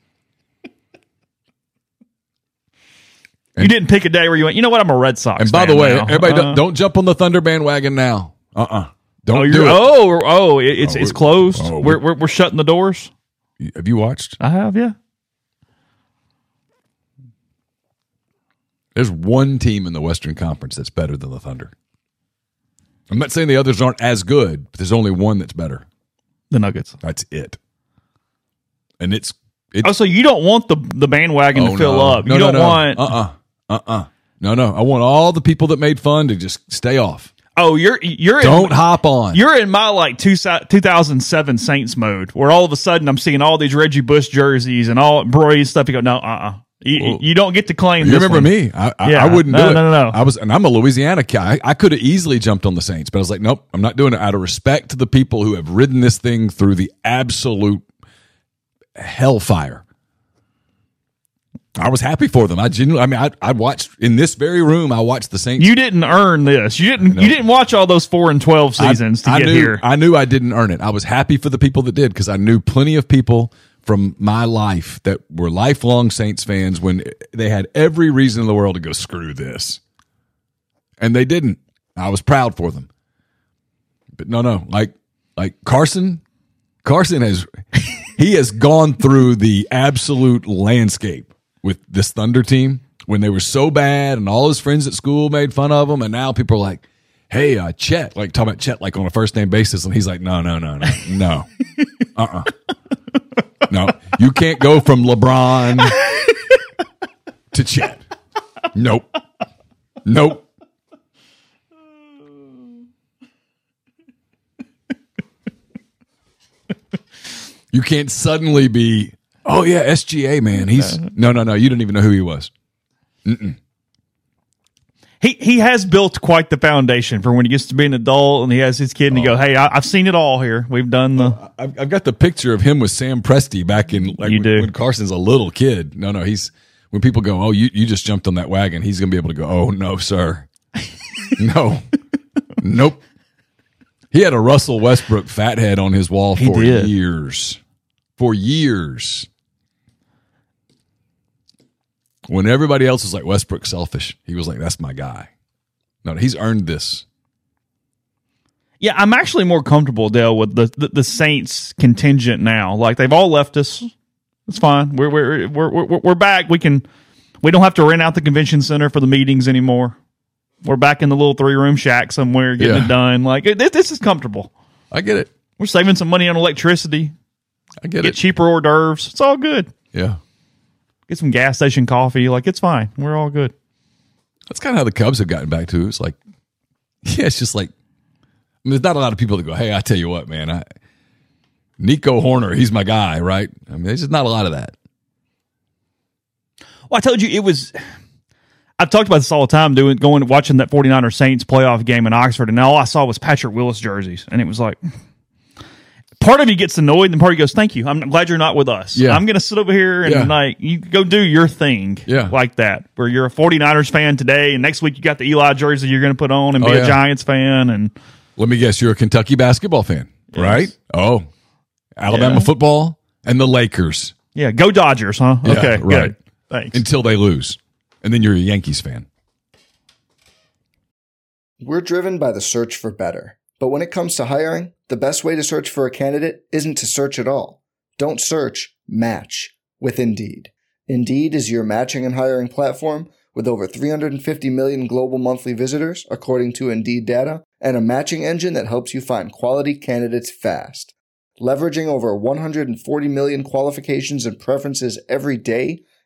You didn't pick a day where you went. You know what? I'm a Red Sox. And by the way, now." everybody Uh, don't, don't jump on the Thunder bandwagon now. Uh uh-uh. uh. do Oh, not you're, do it. oh, oh, it- it's Oh, it's closed. oh, we're- we're we're shutting the doors. Have you watched? I have, yeah. There's one team in the Western Conference that's better than the Thunder. I'm not saying the others aren't as good, but there's only one that's better. The Nuggets. That's it. And it's it's Oh, so you don't want the the bandwagon oh, to fill no. up. No, you no, don't no. want. uh uh uh uh. No, no. I want all the people that made fun to just stay off. Oh, you're you're Don't in, hop on. you're in my like two, 2007 Saints mode, where all of a sudden I'm seeing all these Reggie Bush jerseys and all Broy stuff. You go, no, uh, uh you, Well, you don't get to claim. You remember one. me? I, I, Yeah. I wouldn't No, do it. no, no, no. I was, and I'm a Louisiana guy. I, I could have easily jumped on the Saints, but I was like, nope, I'm not doing it. Out of respect to the people who have ridden this thing through the absolute hellfire. I was happy for them. I genuinely, I mean, I, I watched in this very room. I watched the Saints. You didn't earn this. You didn't. You didn't watch all those four and twelve I- seasons to I get knew, here. I knew I didn't earn it. I was happy for the people that did because I knew plenty of people from my life that were lifelong Saints fans when they had every reason in the world to go screw this. And they didn't. I was proud for them. But no, no, like like Carson, Carson has he has gone through the absolute landscape with this Thunder team when they were so bad and all his friends at school made fun of him. And now people are like, "Hey, uh, Chet," like talking about Chet like on a first name basis. And he's like, "No, no, no, no, no, uh, uh no, you can't go from LeBron to Chet. Nope, nope." You can't suddenly be, oh yeah, SGA man. He's no, no, no. You didn't even know who he was. he he has built quite the foundation for when he gets to be an adult and he has his kid and he Oh. go, hey, I, I've seen it all here. We've done the. Oh, I've, I've got the picture of him with Sam Presti back in like You when, do. when Carson's a little kid. No, no, he's when people go, oh, you you just jumped on that wagon. He's gonna be able to go, oh no, sir, no, nope. He had a Russell Westbrook fathead on his wall He for did. years. For years. When everybody else was like Westbrook selfish, he was like, "That's my guy." No, he's earned this. Yeah, I'm actually more comfortable, Dale, with the, the the Saints contingent now. Like they've all left us. It's fine. We're we're we're we're, we're back. We can. We don't have to rent out the convention center for the meetings anymore. We're back in the little three room shack somewhere getting Yeah. it done. Like this, this is comfortable. I get it. We're saving some money on electricity. I get Get it. cheaper hors d'oeuvres. It's all good. Yeah, Get some gas station coffee. Like it's fine. We're all good. that's kind of how the Cubs have gotten back to. It's like, yeah, it's just like I mean, there's not a lot of people that go, "Hey, I tell you what, man, I Nico Hoerner, he's my guy," right? I mean, there's just not a lot of that. Well, I told you it was. I've talked about this all the time, doing going watching that 49er Saints playoff game in Oxford, and all I saw was Patrick Willis jerseys, and it was like. Part of you gets annoyed, and part of you goes, "Thank you. I'm glad you're not with us. Yeah. I'm going to sit over here and Yeah. like you go do your thing, Yeah. like that. Where you're a 49ers fan today, and next week you got the Eli jersey you're going to put on and be Oh, a. Giants fan, and Let me guess, you're a Kentucky basketball fan, right? Oh, Alabama Yeah. football and the Lakers yeah, go Dodgers, huh? Yeah, okay, right. good. Thanks. until they lose, and then you're a Yankees fan. We're driven by the search for better. But when it comes to hiring, the best way to search for a candidate isn't to search at all. Don't search, match with Indeed. Indeed is your matching and hiring platform with over 350 million global monthly visitors, according to Indeed data, and a matching engine that helps you find quality candidates fast. Leveraging over 140 million qualifications and preferences every day,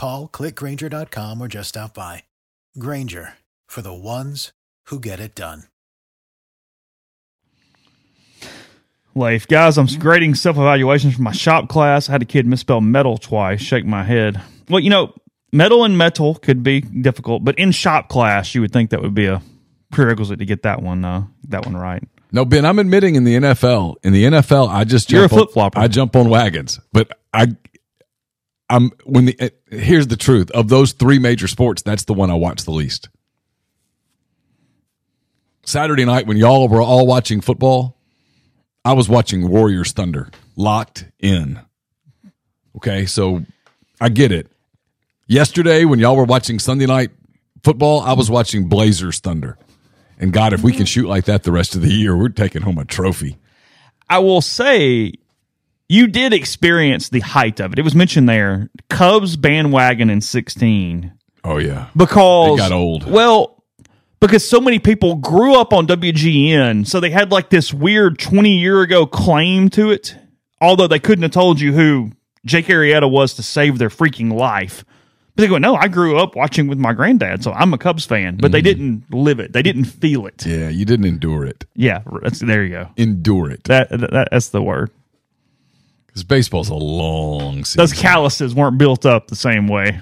Call clickgrainger.com or just stop by. Grainger for the ones who get it done. Life. guys, I'm grading self evaluations for my shop class. I had a kid misspell metal twice. Shake my head. Well, you know, metal and metal could be difficult, but in shop class, you would think that would be a prerequisite to get that one uh, that one right. No, Ben, I'm admitting in the NFL, in the NFL, I just You're a flip-flopper. I jump on wagons, but I, I'm when the uh, here's the truth of those three major sports, that's the one I watch the least. Saturday night when y'all were all watching football, I was watching Warriors Thunder locked in. Okay, so I get it. Yesterday when y'all were watching Sunday night football, I was watching Blazers Thunder. And God, if we can shoot like that the rest of the year, we're taking home a trophy. I will say you did experience the height of it. It was mentioned there. Cubs bandwagon in 16 Oh yeah. because It got old. Well, because so many people grew up on WGN, so they had like this weird 20 year ago claim to it. Although they couldn't have told you who Jake Arrieta was to save their freaking life. But they go, no, I grew up watching with my granddad, so I'm a Cubs fan. But Mm. they didn't live it. They didn't feel it. Yeah, you didn't endure it. Yeah, that's, there you go. Endure it. That, that that's the word. Because baseball's a long season. Those calluses weren't built up the same way.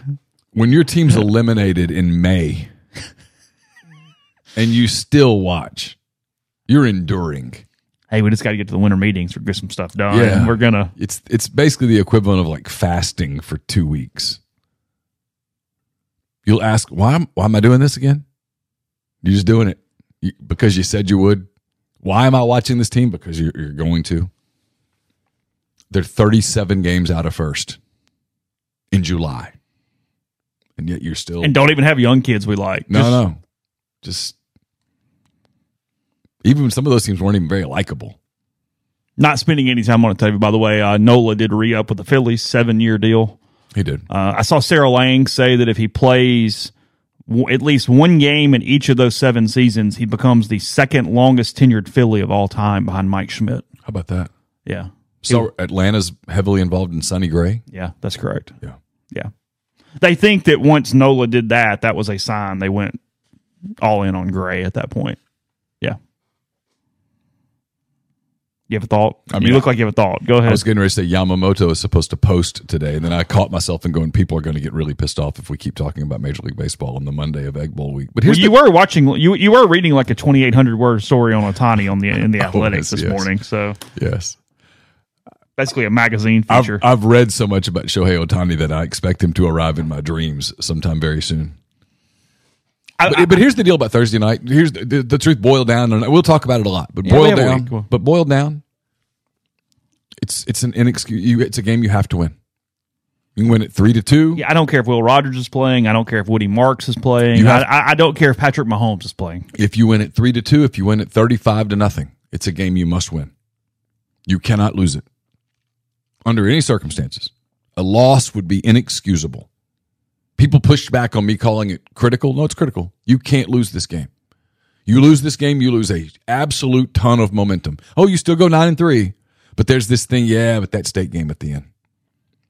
when your team's eliminated in May and you still watch, you're enduring. Hey, we just got to get to the winter meetings or get some stuff done. Yeah. we're gonna. It's it's basically the equivalent of like fasting for two weeks. You'll ask, why am, why am I doing this again? You're just doing it You- because you said you would. Why am I watching this team? Because you're, you're going to. They're 37 games out of first in July. And yet you're still. And don't even have young kids we like. no, Just- no. Just. Even some of those teams weren't even very likable. Not spending any time on it, Tavy. By the way, uh, Nola did re up with the Phillies, seven year deal. He did. Uh, I saw Sarah Langs say that if he plays w- at least one game in each of those seven seasons, he becomes the second longest tenured Philly of all time behind Mike Schmidt. How about that? Yeah. So Atlanta's heavily involved in Sonny Gray. Yeah, that's correct. Yeah. Yeah. They think that once Nola did that, that was a sign they went all in on Gray at that point. Yeah. You have a thought? I mean, you look like you have a thought. Go ahead. I was getting ready to say Yamamoto is supposed to post today, and then I caught myself and going, people are going to get really pissed off if we keep talking about Major League Baseball on the Monday of Egg Bowl week. But Well, you the, were watching. You you were reading like a twenty eight hundred word story on Ohtani on the in the oh, Athletics yes, this yes. morning. So yes, basically a magazine I've, feature. I've read so much about Shohei Ohtani that I expect him to arrive in my dreams sometime very soon. I- But, but here's the deal about Thursday night. Here's the, the, the truth boiled down, and we'll talk about it a lot. But Yeah, boiled down, week. but boiled down, it's it's an inexcuse. You, it's a game you have to win. You can win it three to two. yeah, I don't care if Will Rogers is playing. I don't care if Woody Marks is playing. You I, have- I, I don't care if Patrick Mahomes is playing. If you win it three to two, if you win it thirty-five to nothing, it's a game you must win. You cannot lose it under any circumstances. A loss would be inexcusable. People pushed back on me calling it critical. No, it's critical. You can't lose this game. You lose this game, you lose a absolute ton of momentum. Oh, you still go nine and three, but there's this thing, yeah, but that state game at the end.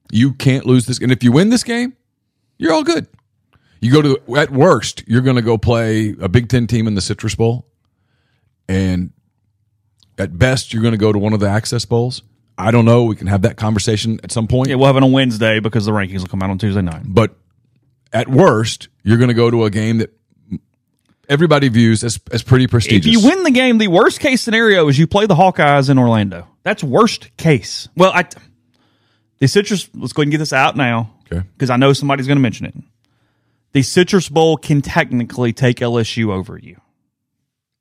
You can't lose this, and if you win this game, you're all good. You go to at worst, you're going to go play a Big Ten team in the Citrus Bowl, and at best, you're going to go to one of the Access Bowls. I don't know. We can have that conversation at some point. Yeah, we'll have it on Wednesday because the rankings will come out on Tuesday night. But at worst, you're going to go to a game that everybody views as, as pretty prestigious. If you win the game, the worst case scenario is you play the Hawkeyes in Orlando. That's worst case. Well, I the citrus. Let's go ahead and get this out now Okay. because I know somebody's going to mention it. The Citrus Bowl can technically take LSU over you.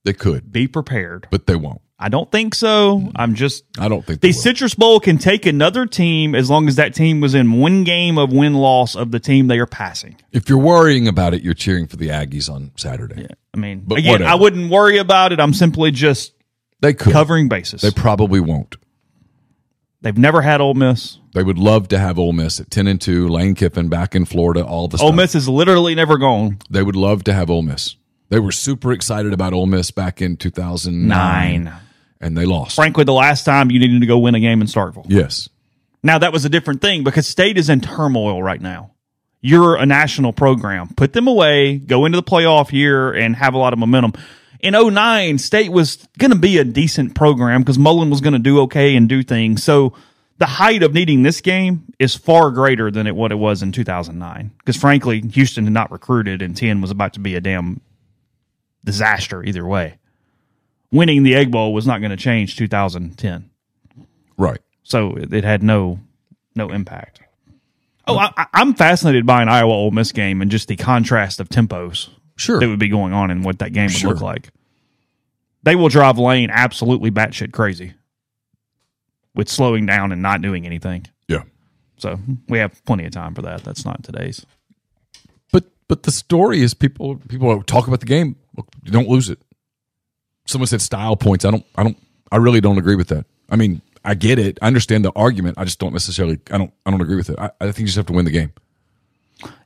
they could, Be prepared. but they won't. I don't think so. I'm just I don't think the. Citrus Bowl can take another team as long as that team was in one game of win loss of the team they are passing. If you're worrying about it, you're cheering for the Aggies on Saturday. Yeah, I mean, But again, whatever. I wouldn't worry about it. I'm simply just They could. covering bases. They probably won't. They've never had Ole Miss. They would love to have Ole Miss at ten and two, Lane Kiffin back in Florida, all the Ole stuff. Miss is literally never gone. They would love to have Ole Miss. They were super excited about Ole Miss back in 2009, Nine. And they lost. Frankly, the last time you needed to go win a game in Starkville. Yes, Now that was a different thing because state is in turmoil right now. You're a national program. Put them away, go into the playoff year and have a lot of momentum. In 09, state was going to be a decent program because Mullen was going to do okay and do things. So the height of needing this game is far greater than it what it was in 2009. Because frankly, Houston had not recruited and 10 was about to be a damn disaster either way. Winning the Egg Bowl was not going to change 2010 right. so it it had no no impact. Oh, mm. I, I- I'm fascinated by an Iowa Ole Miss game and just the contrast of tempos Sure. that would be going on and what that game would Sure. look like. They will drive Lane absolutely batshit crazy with slowing down and not doing anything. Yeah. So we have plenty of time for that. That's not today's. But but the story is people people talk about the game. Look, don't lose it. Someone said style points. I don't I don't I really don't agree with that. I mean, I get it. I understand the argument. I just don't necessarily I don't I don't agree with it. I, I think you just have to win the game.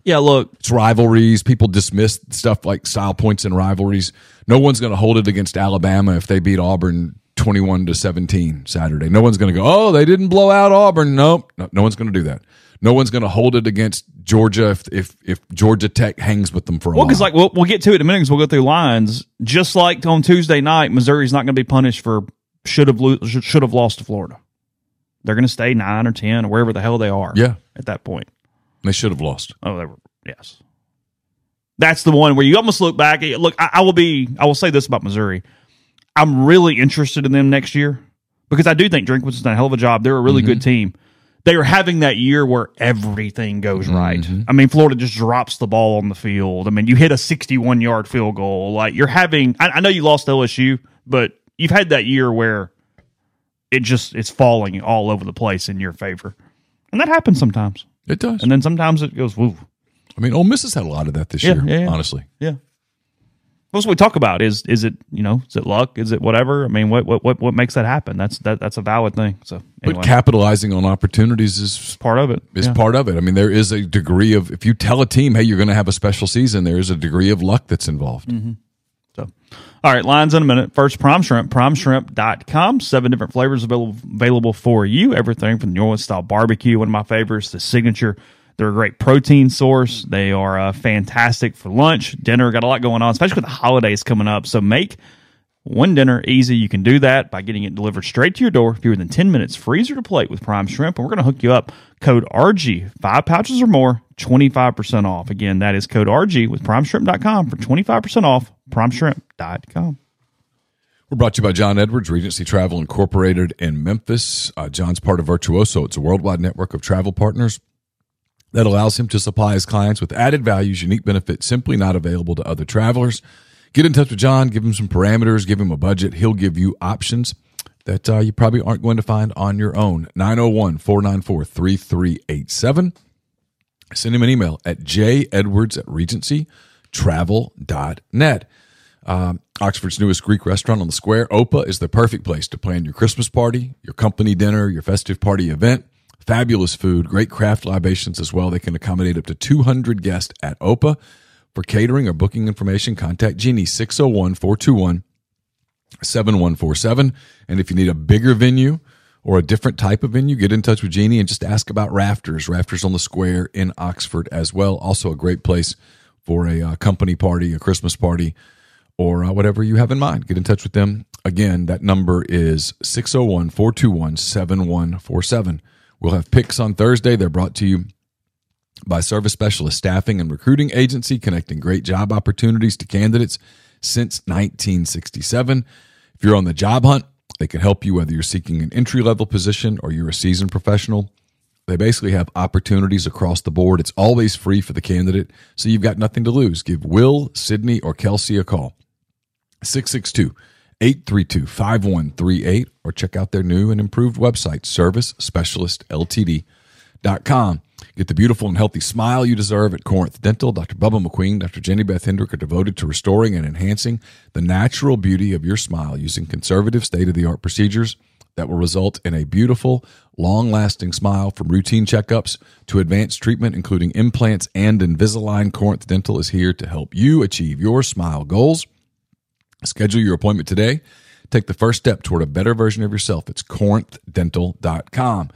Yeah, look, It's rivalries. People dismiss stuff like style points and rivalries. No one's going to hold it against Alabama if they beat Auburn 21 to 17 Saturday. No one's going to go, "Oh, they didn't blow out Auburn." Nope. No, no one's going to do that. No one's going to hold it against Georgia if if if Georgia Tech hangs with them for a well, while. Well, because like we'll, we'll get to it in a minute because we'll go through lines. Just like on Tuesday night, Missouri's not going to be punished for should have lo- should have lost to Florida. They're going to stay nine or ten or wherever the hell they are. Yeah. at that point. they should have lost. Oh, they were yes. That's the one where you almost look back. Look, I, I will be. I will say this about Missouri. I'm really interested in them next year because I do think Drinkwitz has done a hell of a job. They're a really good mm-hmm. team. They are having that year where everything goes right. Mm-hmm. I mean, Florida just drops the ball on the field. I mean, you hit a 61 yard field goal. Like you're having. I, I know you lost LSU, but you've had that year where it just it's falling all over the place in your favor, and that happens sometimes. It does. And then sometimes it goes woo. I mean, Ole Miss has had a lot of that this Yeah, year. yeah, yeah. Honestly, Yeah. That's what we talk about. Is is it you know is it luck? Is it whatever? I mean, what what what, what makes that happen? That's that that's a valid thing. So anyway, But capitalizing on opportunities is part of it is Yeah. part of it. I mean, there is a degree of if you tell a team, "Hey, you're going to have a special season," there is a degree of luck that's involved. Mm-hmm. So, all right, lines in a minute. First, Prime Shrimp, primeshrimp.com. Seven different flavors available, available for you. Everything from the New Orleans style barbecue, one of my favorites, the signature. They're a great protein source. They are uh, fantastic for lunch, dinner. Got a lot going on, especially with the holidays coming up. So make one dinner easy. You can do that by getting it delivered straight to your door, fewer than 10 minutes, freezer to plate with Prime Shrimp. And we're going to hook you up. Code RG, five pouches or more, 25% off. Again, that is code RG with primeshrimp.com for 25% off. Primeshrimp.com. We're brought to you by John Edwards, Regency Travel Incorporated in Memphis. Uh, John's part of Virtuoso. It's a worldwide network of travel partners that allows him to supply his clients with added values, unique benefits simply not available to other travelers. Get in touch with John, give him some parameters, give him a budget. He'll give you options that uh, you probably aren't going to find on your own. 901 494 3387. Send him an email at jedwards at regencytravel.net. Um, Oxford's newest Greek restaurant on the square, Opa, is the perfect place to plan your Christmas party, your company dinner, your festive party event. Fabulous food, great craft libations as well. They can accommodate up to 200 guests at Opa. For catering or booking information, contact Jeannie 601 421 7147. And if you need a bigger venue or a different type of venue, get in touch with Jeannie and just ask about Rafters, Rafters on the Square in Oxford as well. Also, a great place for a uh, company party, a Christmas party, or uh, whatever you have in mind. Get in touch with them. Again, that number is 601 421 7147. We'll have picks on Thursday. They're brought to you by Service Specialist Staffing and Recruiting Agency, connecting great job opportunities to candidates since 1967. If you're on the job hunt, they can help you whether you're seeking an entry level position or you're a seasoned professional. They basically have opportunities across the board. It's always free for the candidate, so you've got nothing to lose. Give Will, Sydney, or Kelsey a call. 662 832 5138 or check out their new and improved website, servicespecialistltd.com. Get the beautiful and healthy smile you deserve at Corinth Dental. Dr. Bubba McQueen, Dr. Jenny Beth Hendrick are devoted to restoring and enhancing the natural beauty of your smile using conservative state of the art procedures that will result in a beautiful, long lasting smile from routine checkups to advanced treatment, including implants and Invisalign. Corinth Dental is here to help you achieve your smile goals. Schedule your appointment today. Take the first step toward a better version of yourself. It's corinthdental.com.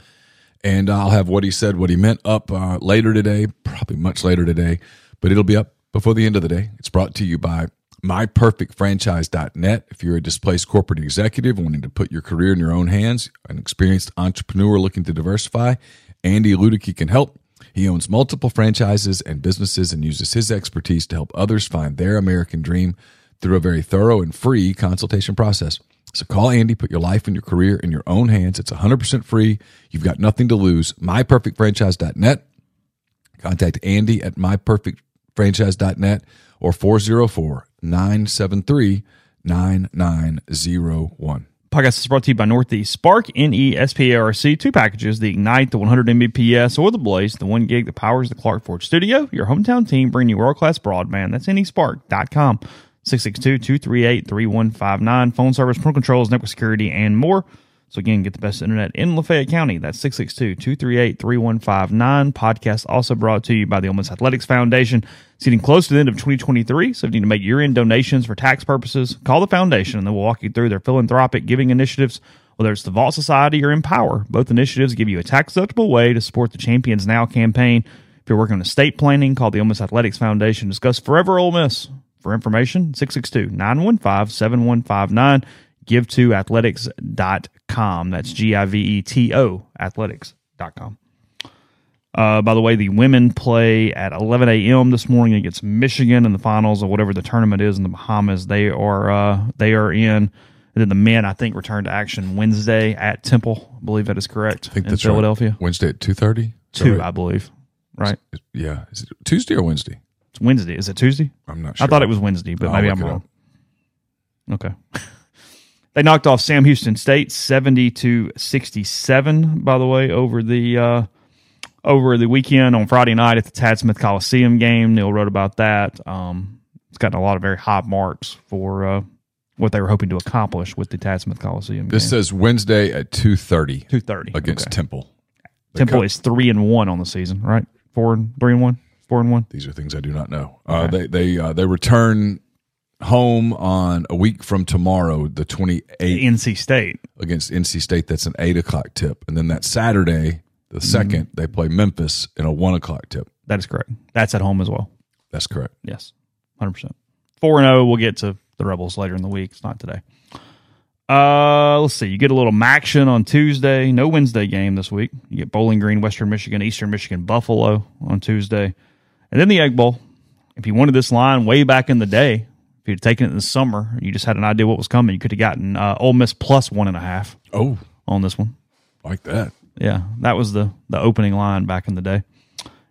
And I'll have what he said, what he meant up uh, later today, probably much later today, but it'll be up before the end of the day. It's brought to you by myperfectfranchise.net. If you're a displaced corporate executive wanting to put your career in your own hands, an experienced entrepreneur looking to diversify, Andy Ludicky can help. He owns multiple franchises and businesses and uses his expertise to help others find their American dream through a very thorough and free consultation process. So call Andy, put your life and your career in your own hands. It's 100% free. You've got nothing to lose. MyPerfectFranchise.net. Contact Andy at MyPerfectFranchise.net or 404 973 9901. Podcast is brought to you by Northeast Spark, N E S P A R C. Two packages the Ignite, the 100 Mbps, or the Blaze, the one gig that powers the Clark Ford studio. Your hometown team bringing you world class broadband. That's nesparc.com. 662 238 3159. Phone service, parental controls, network security, and more. So, again, get the best internet in Lafayette County. That's 662 238 3159. Podcast also brought to you by the Ole Miss Athletics Foundation. It's getting close to the end of 2023, so if you need to make year end donations for tax purposes, call the foundation and they'll walk you through their philanthropic giving initiatives. Whether it's the Vault Society or Empower, both initiatives give you a tax deductible way to support the Champions Now campaign. If you're working on estate planning, call the Ole Miss Athletics Foundation. Discuss Forever Ole Miss. For information, 662 915 7159. Give to athletics.com. That's G I V E T O, athletics.com. Uh, by the way, the women play at 11 a.m. this morning against Michigan in the finals or whatever the tournament is in the Bahamas. They are uh, they are in. And then the men, I think, return to action Wednesday at Temple. I believe that is correct. I think in that's right. Philadelphia. Wednesday at 2.30? Two, I believe. Right? Yeah. Is it Tuesday or Wednesday? It's Wednesday. Is it Tuesday? I'm not sure. I thought it was Wednesday, but I'll maybe I'm wrong. Okay. they knocked off Sam Houston State 70 to 67 by the way over the uh over the weekend on Friday night at the Tad Smith Coliseum game. Neal wrote about that. Um it's gotten a lot of very high marks for uh, what they were hoping to accomplish with the Tad Smith Coliseum. This says Wednesday at 2.30. 2.30. against Temple. Temple Co- is three and one on the season, right? Four and three and one, four and one. These are things I do not know. Uh, they they uh, they return home on a week from tomorrow, the twenty eighth, NC State. against NC State. That's an eight o'clock tip, and then that Saturday, the 2nd they play Memphis in a one o'clock tip. That is correct. That's at home as well. That's correct. Yes, hundred percent. Four and zero. We'll get to the Rebels later in the week. It's not today. Uh, let's see. You get a little action on Tuesday. No Wednesday game this week. You get Bowling Green, Western Michigan, Eastern Michigan, Buffalo on Tuesday, and then the Egg Bowl. If you wanted this line way back in the day, if you'd taken it in the summer, you just had an idea what was coming, you could have gotten uh, Ole Miss plus one and a half Oh, on this one. like that. Yeah, that was the the opening line back in the day.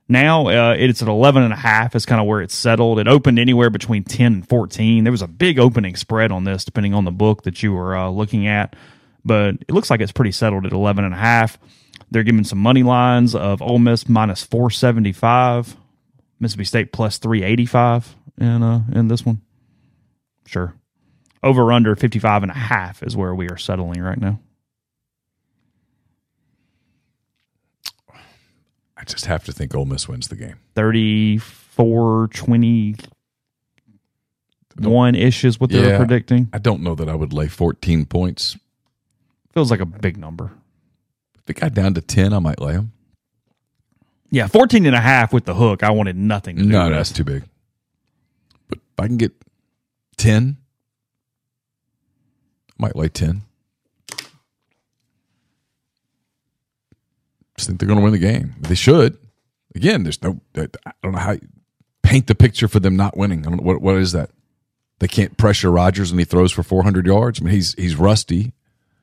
Now uh, it's at 11 and a half is kind of where it's settled. It opened anywhere between 10 and 14. There was a big opening spread on this depending on the book that you were uh, looking at, but it looks like it's pretty settled at 11 and a half. They're giving some money lines of Ole Miss minus 475, Mississippi State plus 385 in uh in this one. Sure. Over under 55 and a half is where we are settling right now. I just have to think Ole Miss wins the game. 34 21 ish is what they were Yeah. predicting. I don't know that I would lay 14 points. Feels like a big number. If it got down to 10, I might lay them. Yeah, 14 and a half with the hook. I wanted nothing to do No, with. that's too big. But if I can get 10, I might lay 10. Just think they're going to win the game. They should. Again, there's no, I don't know how you paint the picture for them not winning. I don't know, what, what is that? They can't pressure Rogers and he throws for 400 yards. I mean, he's he's rusty.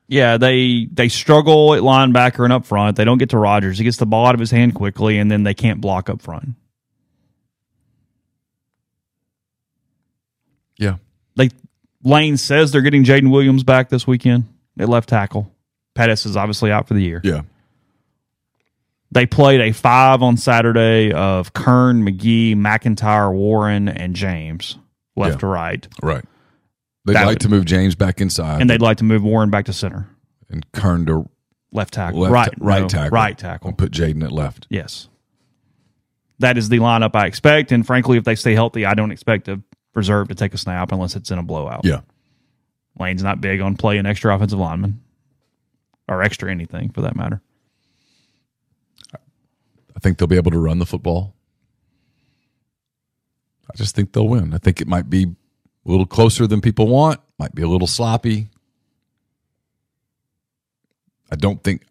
Yeah, they they struggle at linebacker and up front. They don't get to Rogers. He gets the ball out of his hand quickly, and then they can't block up front. Yeah. They Lane says they're getting Jaden Williams back this weekend at left tackle. Pettus is obviously out for the year. Yeah. They played a five on Saturday of Kern, McGee, McIntyre, Warren, and James left Yeah. to right. Right. They'd That like would- to move James back inside And they'd like to move Warren back to center. and Kern to Left tackle. left, right. right no, tackle. Right tackle. And put Jaden at left. Yes. That is the lineup I expect. And frankly, if they stay healthy, I don't expect a reserve to take a snap unless it's in a blowout. Yeah. Lane's not big on playing extra offensive lineman or extra anything for that matter. I think they'll be able to run the football. I just think they'll win. I think it might be a little closer than people want, might be a little sloppy. I don't think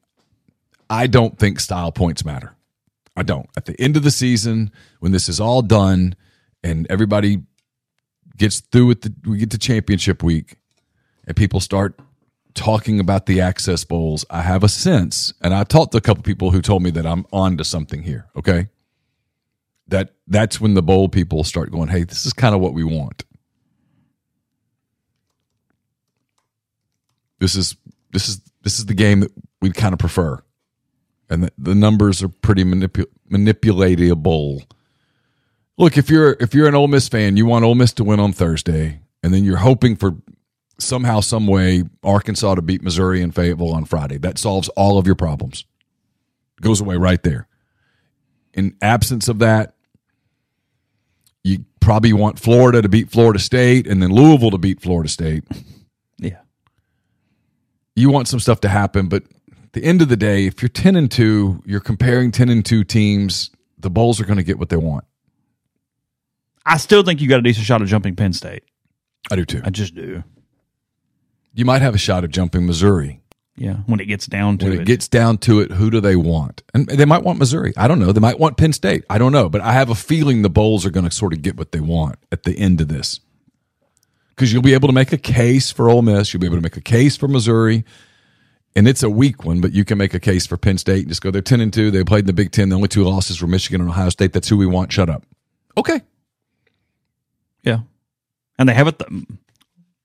I don't think style points matter. I don't. At the end of the season, when this is all done and everybody gets through with the we get to championship week and people start talking about the access bowls, I have a sense, and I talked to a couple people who told me that I'm on to something here. Okay, that that's when the bowl people start going, "Hey, this is kind of what we want. This is this is this is the game that we kind of prefer." And the, the numbers are pretty manipu- manipulatable. Look, if you're if you're an Ole Miss fan, you want Ole Miss to win on Thursday, and then you're hoping for somehow, some way, Arkansas to beat Missouri and Fayetteville on Friday. That solves all of your problems. It Goes away right there. In absence of that, you probably want Florida to beat Florida State and then Louisville to beat Florida State. Yeah. You want some stuff to happen, but the end of the day, if you're 10 and 2, you're comparing 10 and 2 teams, the Bulls are going to get what they want. I still think you got a decent shot of jumping Penn State. I do too. I just do. You might have a shot of jumping Missouri. Yeah. When it gets down to when it. it gets down to it, who do they want? And they might want Missouri. I don't know. They might want Penn State. I don't know. But I have a feeling the Bulls are going to sort of get what they want at the end of this. Because you'll be able to make a case for Ole Miss. You'll be able to make a case for Missouri. And it's a weak one, but you can make a case for Penn State and just go, they're 10 and 2. They played in the Big Ten. The only two losses were Michigan and Ohio State. That's who we want. Shut up. Okay. yeah. And they have it, th-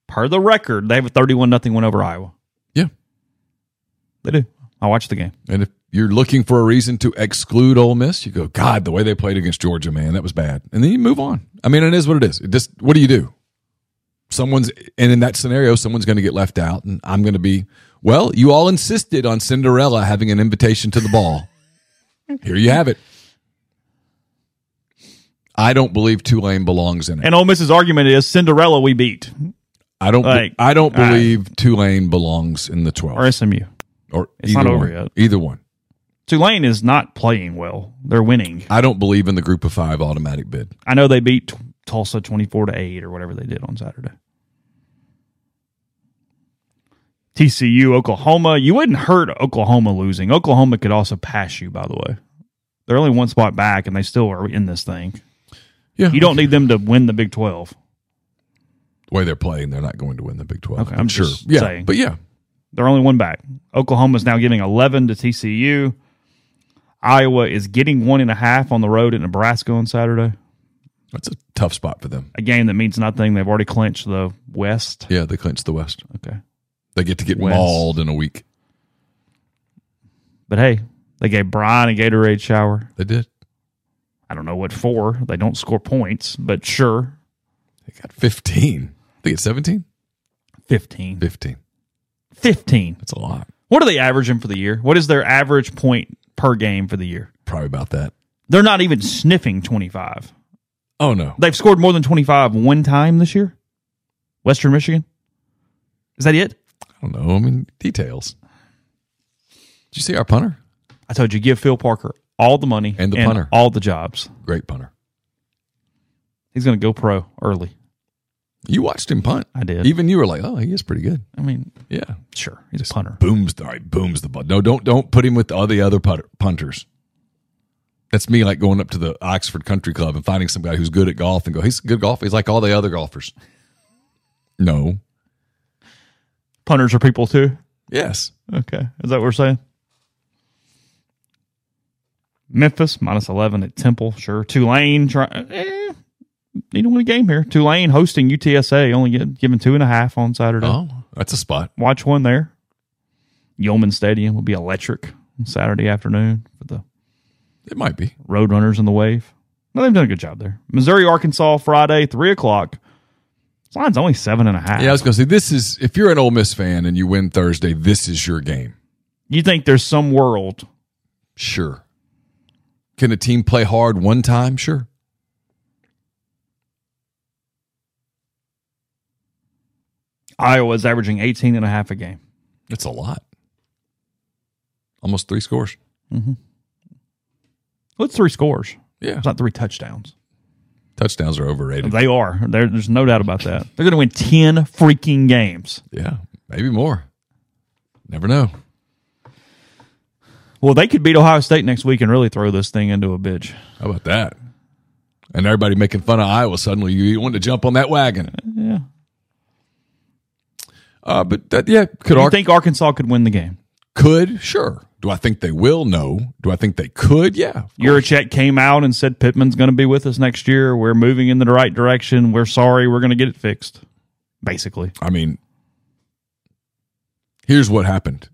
per the record, they have a 31 nothing win over Iowa. Yeah. They do. I watched the game. And if you're looking for a reason to exclude Ole Miss, you go, God, the way they played against Georgia, man, that was bad. And then you move on. I mean, it is what it is. It just what do you do? Someone's and in that scenario, someone's going to get left out, and I'm going to be. Well, you all insisted on Cinderella having an invitation to the ball. Here you have it. I don't believe Tulane belongs in it. And Ole Miss's argument is Cinderella we beat I don't. like, I don't I- believe Tulane belongs in the 12 or SMU. or it's either not over one. yet. Either one. Tulane is not playing well. They're winning. I don't believe in the group of five automatic bid. I know they beat Tulsa 24 to 8 or whatever they did on Saturday. TCU, Oklahoma. You wouldn't hurt Oklahoma losing. Oklahoma could also pass you, by the way. They're only one spot back and they still are in this thing. Yeah, You don't need them to win the Big 12. the way they're playing. They're not going to win the Big Twelve. Okay, I'm sure. yeah, saying. but yeah, They're only one back. Oklahoma's now giving 11 to TCU. Iowa is getting one and a half on the road at Nebraska on Saturday. That's a tough spot for them. A game that means nothing. They've already clinched the West. Yeah, they clinched the West. Okay. They get to get West. mauled in a week. But hey, they gave Brian a Gatorade shower. They did. I don't know what for. They don't score points, but sure. They got fifteen. I think it's 17? 15. 15. 15. That's a lot. What are they averaging for the year? What is their average point per game for the year? Probably about that. They're not even sniffing 25. Oh no, They've scored more than 25 one time this year. Western Michigan. Is that it? I don't know. I mean, details. Did you see our punter? I told you, give Phil Parker all the money And the punter. all the jobs. Great punter. He's going to go pro early. You watched him punt. I did. Even you were like, "Oh, he is pretty good." I mean, Yeah, sure, he's a punter. booms. All right, booms the ball. No, don't don't put him with all the other putter, punters. That's me like going up to the Oxford Country Club and finding some guy who's good at golf and go, he's a good golfer. He's like all the other golfers. No. Punters are people too. Yes. Okay. Is that what we're saying? Memphis minus 11 at Temple. Sure. Tulane. Try, eh, need to win a game here. Tulane hosting UTSA, only get, giving two and a half on Saturday. Oh, that's a spot. Watch one there. Yulman Stadium will be electric Saturday afternoon for the It might be. Roadrunners in the wave. No, they've done a good job there. Missouri, Arkansas, Friday, 3 o'clock. This line's only seven and a half. Yeah, I was going to say this is if you're an Ole Miss fan and you win Thursday, this is your game. You think there's some world Sure. Can a team play hard one time? Sure. Iowa's averaging 18 and a half a game. That's a lot. Almost three scores. Mm-hmm. Well, it's three scores. Yeah. It's not three touchdowns. Touchdowns are overrated. They are. There, there's no doubt about that. They're going to win 10 freaking games. Yeah. Maybe more. Never know. Well, they could beat Ohio State next week and really throw this thing into a bitch. How about that? And everybody making fun of Iowa. Suddenly you want to jump on that wagon. Yeah. Uh, but that, yeah, could you Ar- think Arkansas could win the game? could sure. Do I think they will? No. Do I think they could? Yeah. Yurachek came out and said Pittman's going to be with us next year. We're moving in the right direction. We're sorry. We're going to get it fixed. Basically. I mean, here's what happened.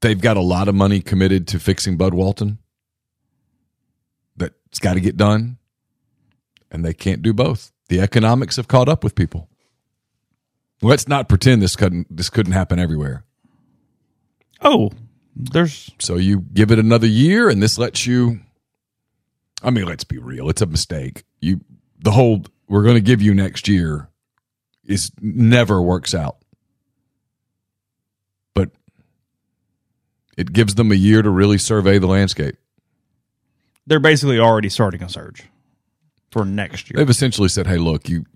They've got a lot of money committed to fixing Bud Walton. That's got to get done, and they can't do both. The economics have caught up with people. Let's not pretend this couldn't this couldn't happen everywhere. Oh, there's So you give it another year, and this lets you. I mean, let's be real; it's a mistake. You the whole we're going to give you next year is never works out, but it gives them a year to really survey the landscape. they're basically already starting a surge for next year. They've essentially said, "Hey, look, you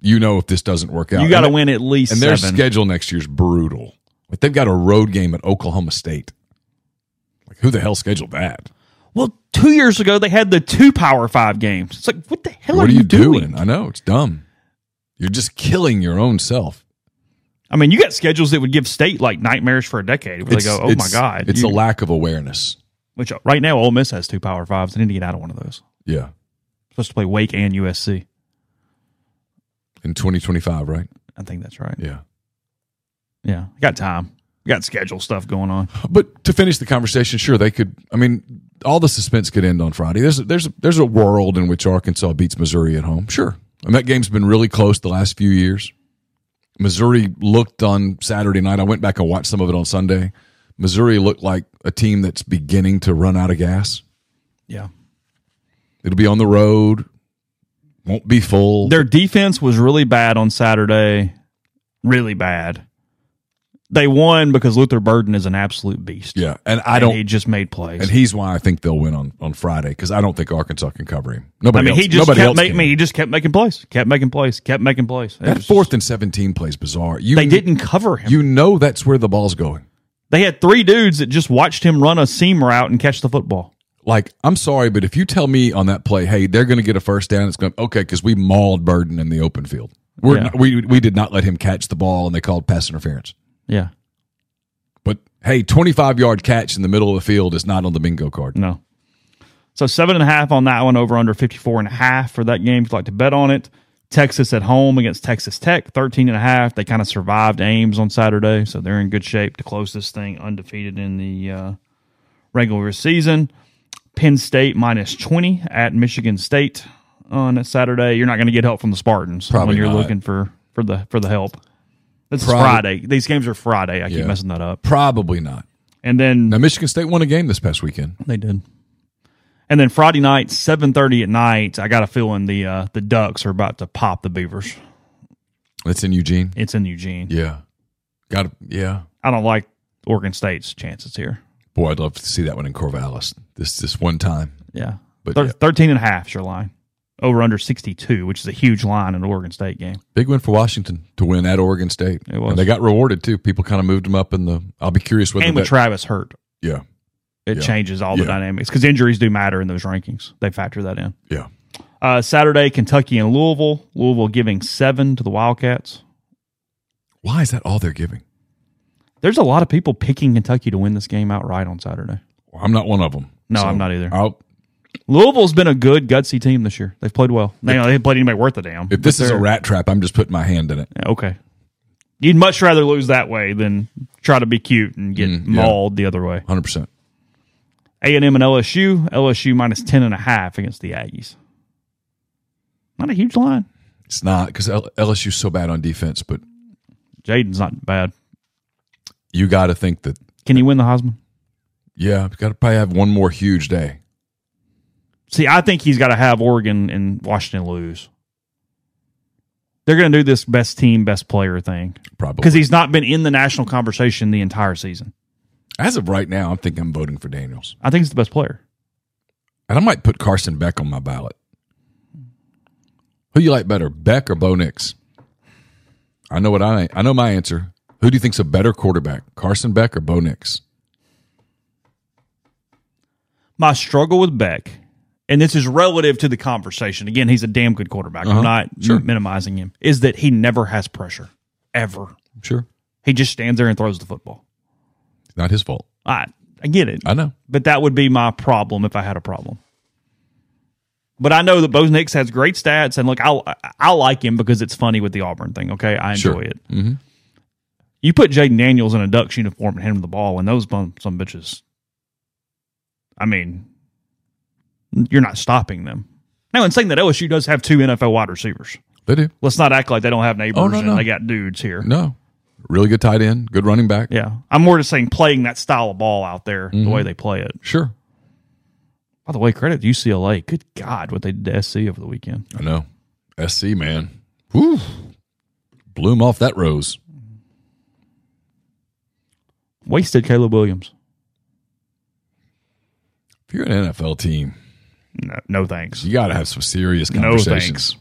you know if this doesn't work out, You got to win at least And their schedule next year is brutal. Like they've got a road game at Oklahoma State. Like who the hell scheduled that? Well, two years ago they had the two Power Five games. It's like, what the hell what are, are you doing? doing? I know it's dumb. You're just killing your own self. I mean, you got schedules that would give state like nightmares for a decade. Where they go, oh my god, it's you- a lack of awareness. which uh, right now Ole Miss has two Power Fives. They need to get out of one of those. Yeah, supposed to play Wake and USC. in 2025, right? I think that's right. Yeah, Yeah, got time. got schedule stuff going on. But to finish the conversation, sure they could. I mean, all the suspense could end on Friday. There's there's there's a world in which Arkansas beats Missouri at home. Sure, and that game's been really close the last few years. Missouri looked on Saturday night. I went back and watched some of it on Sunday. Missouri looked like a team that's beginning to run out of gas. Yeah. It'll be on the road. Won't be full. Their defense was really bad on Saturday. Really bad. They won because Luther Burden is an absolute beast. yeah, and I don't. he just made plays. and he's why I think they'll win on, on Friday because I don't think Arkansas can cover him. Nobody I mean, else. he just nobody kept making. He just kept making plays, kept making plays, kept making plays. It That fourth just- and seventeen plays bizarre. You they didn't cover him. You know that's where the ball's going. they had three dudes that just watched him run a seam route and catch the football. Like I'm sorry, but if you tell me on that play, hey, they're going to get a first down, it's going to okay because we mauled Burden in the open field. We're Yeah. not, we we did not let him catch the ball, and they called pass interference. Yeah, But hey, 25 yard catch in the middle of the field is not on the bingo card. no. So seven and a half on that one, over under 54 and a half for that game. If you'd like to bet on it, Texas at home against Texas Tech, 13 and a half. They kind of survived Ames on Saturday, so they're in good shape to close this thing undefeated in the uh, regular season. Penn State minus 20 at Michigan State on Saturday. You're not going to get help from the Spartans Probably when you're not. looking for, for the for the help. This is Friday. These games are Friday. I keep Yeah. messing that up. Probably not. And then Now Michigan State won a game this past weekend. they did. And then Friday night, seven thirty at night. I got a feeling the uh, the Ducks are about to pop the Beavers. It's in Eugene. It's in Eugene. Yeah, got to yeah. I don't like Oregon State's chances here. Boy, I'd love to see that one in Corvallis. This this one time. Yeah, But Thir- yeah. 13 and a half is your line. Over under sixty two, which is a huge line in an Oregon State game. Big win for Washington to win at Oregon State. It was. And they got rewarded too. People kind of moved them up in the. I'll be curious whether And with that, Travis hurt, yeah it Yeah. changes all the Yeah. dynamics because injuries do matter in those rankings. They factor that in. yeah. Uh, Saturday, Kentucky and Louisville. Louisville giving seven to the Wildcats. Why is that all they're giving? There's a lot of people picking Kentucky to win this game outright on Saturday. Well, I'm not one of them. No, I'm not either. I'll, Louisville's been a good gutsy team this year. They've played well. They, they haven't played anybody worth a damn. if this is a rat trap, I'm just putting my hand in it. Yeah, okay, you'd much rather lose that way than try to be cute and get Mm, yeah. mauled the other way. 100. percent A and M and LSU. LSU minus ten and a half against the Aggies. Not a huge line. It's not because LSU's so bad on defense, but Jayden's not bad. you got to think that Can he win the Heisman? yeah, got to probably have one more huge day. See, I think he's got to have Oregon and Washington lose. They're going to do this best team, best player thing Probably because he's not been in the national conversation the entire season. as of right now, I'm thinking I'm voting for Daniels, I think he's the best player. and I might put Carson Beck on my ballot. Who you like better, Beck or Bo Nix? I know what I I know my answer. Who do you think's a better quarterback, Carson Beck or Bo Nix? My struggle with Beck, and this is relative to the conversation. Again, he's a damn good quarterback. Uh-huh. I'm not Sure. m- minimizing him. Is that he never has pressure ever. Sure, He just stands there and throws the football. not his fault. I I get it, I know. but that would be my problem if I had a problem. But I know that Bo Nix has great stats, and look, I I like him because it's funny with the Auburn thing. Okay, I enjoy Sure. it. Mhm. You put Jayden Daniels in a Ducks uniform and hand him the ball, and those bum, some bitches. I mean, you're not stopping them. Now, in saying that, LSU does have two NFL wide receivers. They do. Let's not act like they don't have neighbors Oh, no, and no. they got dudes here. No, really good tight end, good running back. Yeah, I'm more just saying playing that style of ball out there the Mm-hmm. way they play it. Sure, By the way, credit to UCLA. Good God, what they did to SC over the weekend. I know. SC man, Woo. Bloom off that rose. Wasted Caleb Williams. If you're an NFL team, No, no thanks. you got to have some serious No conversations. thanks.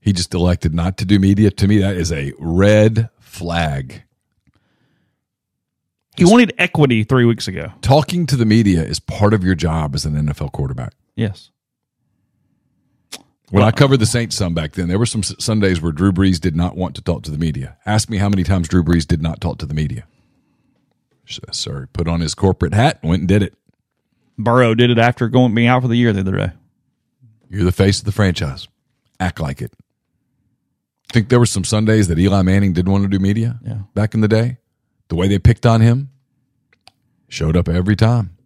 He just elected not to do media. To me, that is a red flag. He wanted equity three weeks ago. Talking to the media is part of your job as an NFL quarterback. Yes. When I covered the Saints some back then, there were some Sundays where Drew Brees did not want to talk to the media. Ask me how many times Drew Brees did not talk to the media. S- Sir, put on his corporate hat, and went and did it. Burrow did it after going being out for the year the other day. You're the face of the franchise. Act like it. I Think there were some Sundays that Eli Manning didn't want to do media Yeah. back in the day? the way they picked on him showed up every time.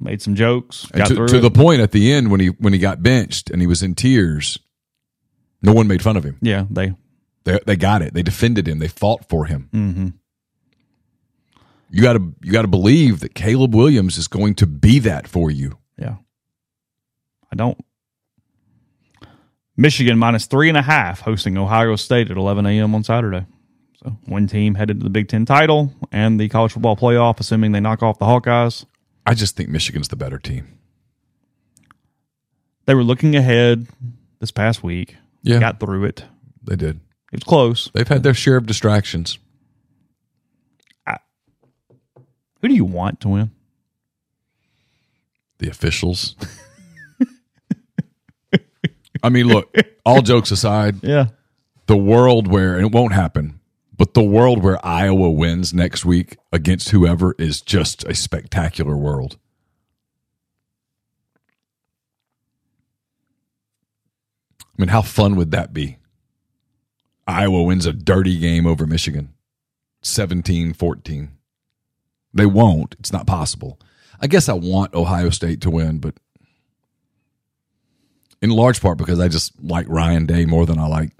Made some jokes. Got to, to the point at the end when he when he got benched and he was in tears, no one made fun of him. yeah, they They they got it. They defended him. They fought for him. Mm-hmm. You got to you got to believe that Caleb Williams is going to be that for you. Yeah. I don't. Michigan minus three and a half hosting Ohio State at 11 a.m. on Saturday. So one team headed to the Big Ten title and the college football playoff, assuming they knock off the Hawkeyes. I just think Michigan's the better team. They were looking ahead this past week. Yeah. Got through it. They did. It was close. They've had their share of distractions. Who do you want to win? The officials. I mean, look, all jokes aside, Yeah. the world where, and it won't happen, but the world where Iowa wins next week against whoever is just a spectacular world. I mean, how fun would that be? Iowa wins a dirty game over Michigan 17 14. They won't. It's not possible. I guess I want Ohio State to win, but in large part because I just like Ryan Day more than I like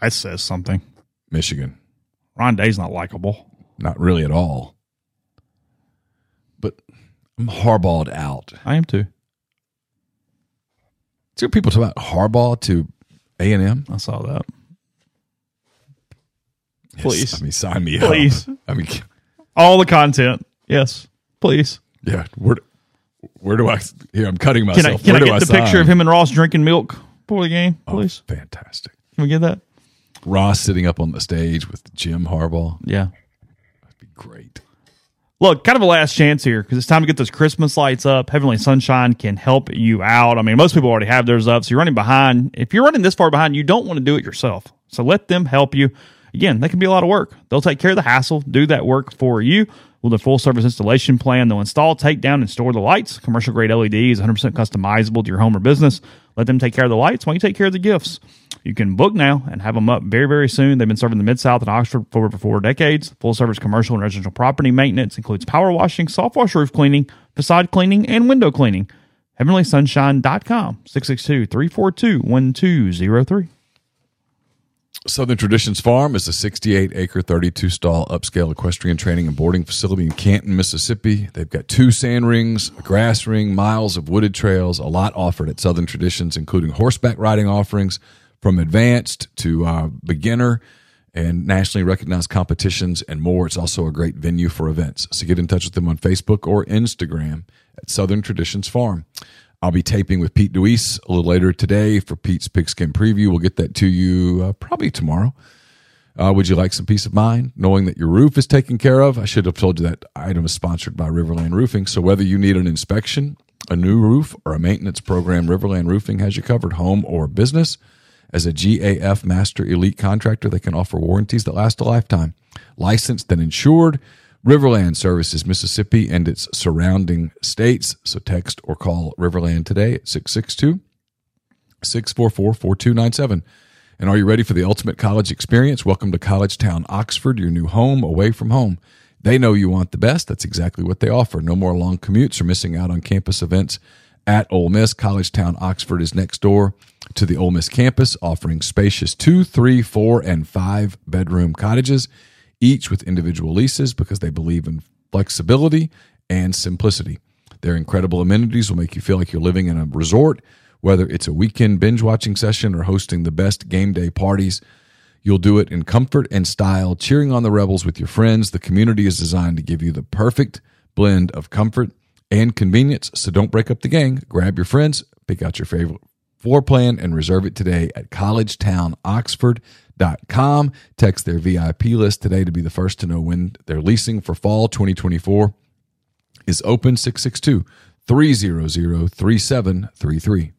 That says something. Michigan. Ron Day's not likable. Not really at all. But I'm Harbaugh'd out. I am too. What people talk about Harbaugh to A and M. I saw that. Please. I mean, sign me Please. up. I mean, All the content. Yes. Please. yeah. Where, where do I? Here, I'm cutting Can myself. I, can where I do get the sign? picture of him and Ross drinking milk before the game, Oh, please? fantastic. Can we get that? Ross sitting up on the stage with Jim Harbaugh. Yeah. That'd be great. Look, kind of a last chance here because it's time to get those Christmas lights up. Heavenly Sunshine can help you out. I mean, most people already have theirs up, so you're running behind. If you're running this far behind, you don't want to do it yourself. So let them help you. Again, that can be a lot of work. They'll take care of the hassle, do that work for you with a full service installation plan. They'll install, take down, and store the lights. Commercial grade LEDs, 100% customizable to your home or business. Let them take care of the lights while you take care of the gifts. You can book now and have them up very, very soon. They've been serving the Mid South and Oxford for over four decades. Full service commercial and residential property maintenance includes power washing, soft wash roof cleaning, facade cleaning, and window cleaning. HeavenlySunshine.com, 662 342 1203. Southern Traditions Farm is a 68 acre, 32 stall upscale equestrian training and boarding facility in Canton, Mississippi. They've got two sand rings, a grass ring, miles of wooded trails, a lot offered at Southern Traditions, including horseback riding offerings from advanced to uh, beginner and nationally recognized competitions and more. It's also a great venue for events. So get in touch with them on Facebook or Instagram at Southern Traditions Farm. I'll be taping with Pete Deweese a little later today for Pete's Pigskin Preview. We'll get that to you uh, probably tomorrow. Uh, would you like some peace of mind knowing that your roof is taken care of? I should have told you that item is sponsored by Riverland Roofing. So whether you need an inspection, a new roof, or a maintenance program, Riverland Roofing has you covered, home or business. As a GAF Master Elite contractor, they can offer warranties that last a lifetime. Licensed and insured, Riverland services Mississippi and its surrounding states. So text or call Riverland today at 662 644 4297. And are you ready for the ultimate college experience? Welcome to College Town, Oxford, your new home away from home. They know you want the best. That's exactly what they offer. No more long commutes or missing out on campus events at Ole Miss. College Town, Oxford is next door to the Ole Miss campus, offering spacious two, three, four, and five bedroom cottages, each with individual leases because they believe in flexibility and simplicity. Their incredible amenities will make you feel like you're living in a resort, whether it's a weekend binge watching session or hosting the best game day parties. You'll do it in comfort and style, cheering on the Rebels with your friends. The community is designed to give you the perfect blend of comfort and convenience. So don't break up the gang. Grab your friends, pick out your favorite floor plan, and reserve it today at collegetownoxford.com. Text their VIP list today to be the first to know when their leasing for fall 2024 is open 662 300 3733.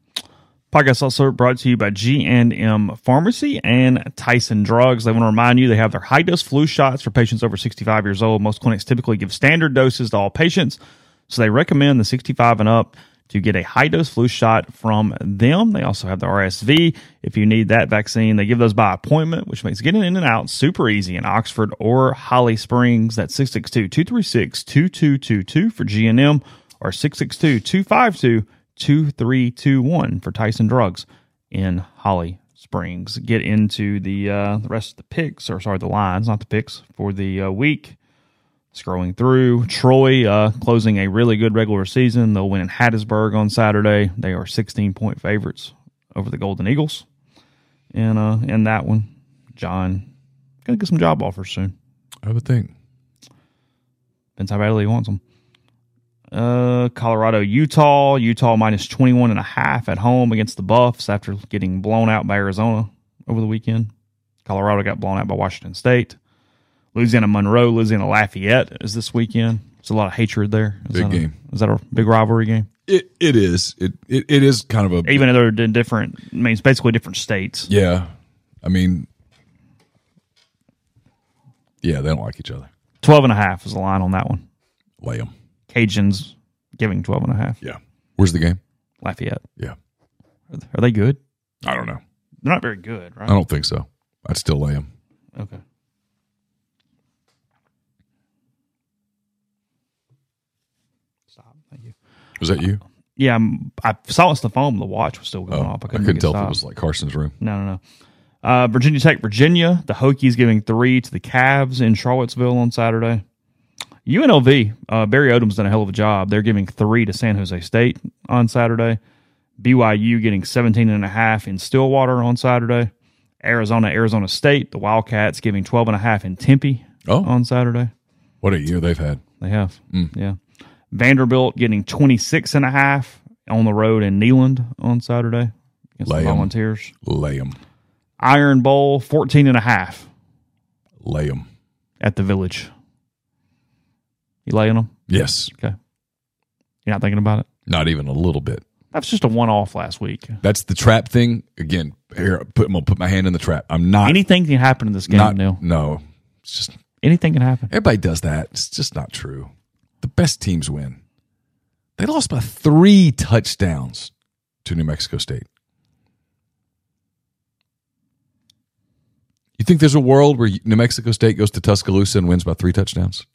Podcast also brought to you by G&M Pharmacy and Tyson Drugs. They want to remind you they have their high dose flu shots for patients over 65 years old. Most clinics typically give standard doses to all patients, so they recommend the 65 and up. To get a high dose flu shot from them. They also have the RSV. If you need that vaccine, they give those by appointment, which makes getting in and out super easy in Oxford or Holly Springs. That's 662 236 2222 for G&M or 662 252 2321 for Tyson Drugs in Holly Springs. Get into the uh, the rest of the picks, or sorry, the lines, not the picks for the uh, week. Scrolling through, Troy uh, closing a really good regular season. They'll win in Hattiesburg on Saturday. They are 16 point favorites over the Golden Eagles. And uh, in that one, John gonna get some job offers soon. I would think. Depends how badly he wants them. Uh, Colorado, Utah. Utah minus 21 and a half at home against the Buffs after getting blown out by Arizona over the weekend. Colorado got blown out by Washington State. Louisiana Monroe, Louisiana Lafayette is this weekend. There's a lot of hatred there. Is Big a- game. is that a big rivalry game? It it is. It it, it is kind of a Even though they're in different, I mean, it's basically different states. yeah. I mean, yeah, they don't like each other. 12 and a half is the line on that one. Lay them. Cajuns giving 12 and a half. Yeah. Where's the game? Lafayette. Yeah. Are they good? I don't know. They're not very good, right? I don't think so. I'd still lay them. Okay. Stop. Thank you. Was that you? Yeah, I'm- I silenced the phone. The watch was still going Oh, off. I couldn't, couldn't make tell if it was like Carson's room. No, no, no. Uh, Virginia Tech, Virginia. The Hokies giving three to the Cavs in Charlottesville on Saturday. UNLV, uh, Barry Odom's done a hell of a job. They're giving three to San Jose State on Saturday. BYU getting 17 and a half in Stillwater on Saturday. Arizona, Arizona State, the Wildcats giving 12 and a half in Tempe Oh. on Saturday. What a year they've had. They have. Yeah. Vanderbilt getting 26 and a half on the road in Neyland on Saturday against Lay the. Volunteers. Lay them. Iron Bowl 14 and a half Lay them. at the Village. You laying them? Yes. Okay. You're not thinking about it? Not even a little bit. That's just a one off last week. That's the trap thing. Again, here, put, I'm gonna put my hand in the trap. I'm not. Anything can happen in this game, not Neal. no. It's just Anything can happen. everybody does that. It's just not true. The best teams win. They lost by three touchdowns to New Mexico State. You think there's a world where New Mexico State goes to Tuscaloosa and wins by three touchdowns?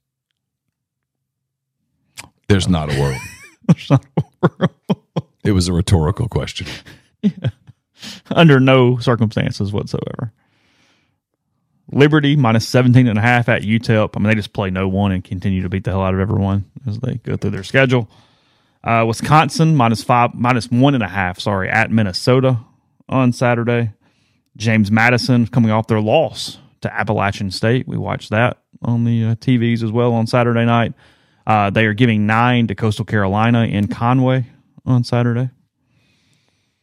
There's not a world. there's not a world. It was a rhetorical question. Yeah. Under no circumstances whatsoever. Liberty minus 17 and a half at UTEP. I mean, they just play no one and continue to beat the hell out of everyone as they go through their schedule. Uh, Wisconsin minus five, minus one and a half, sorry, at Minnesota on Saturday. James Madison coming off their loss to Appalachian State. We watched that on the uh, TVs as well on Saturday night. Uh, they are giving nine to Coastal Carolina in Conway on Saturday.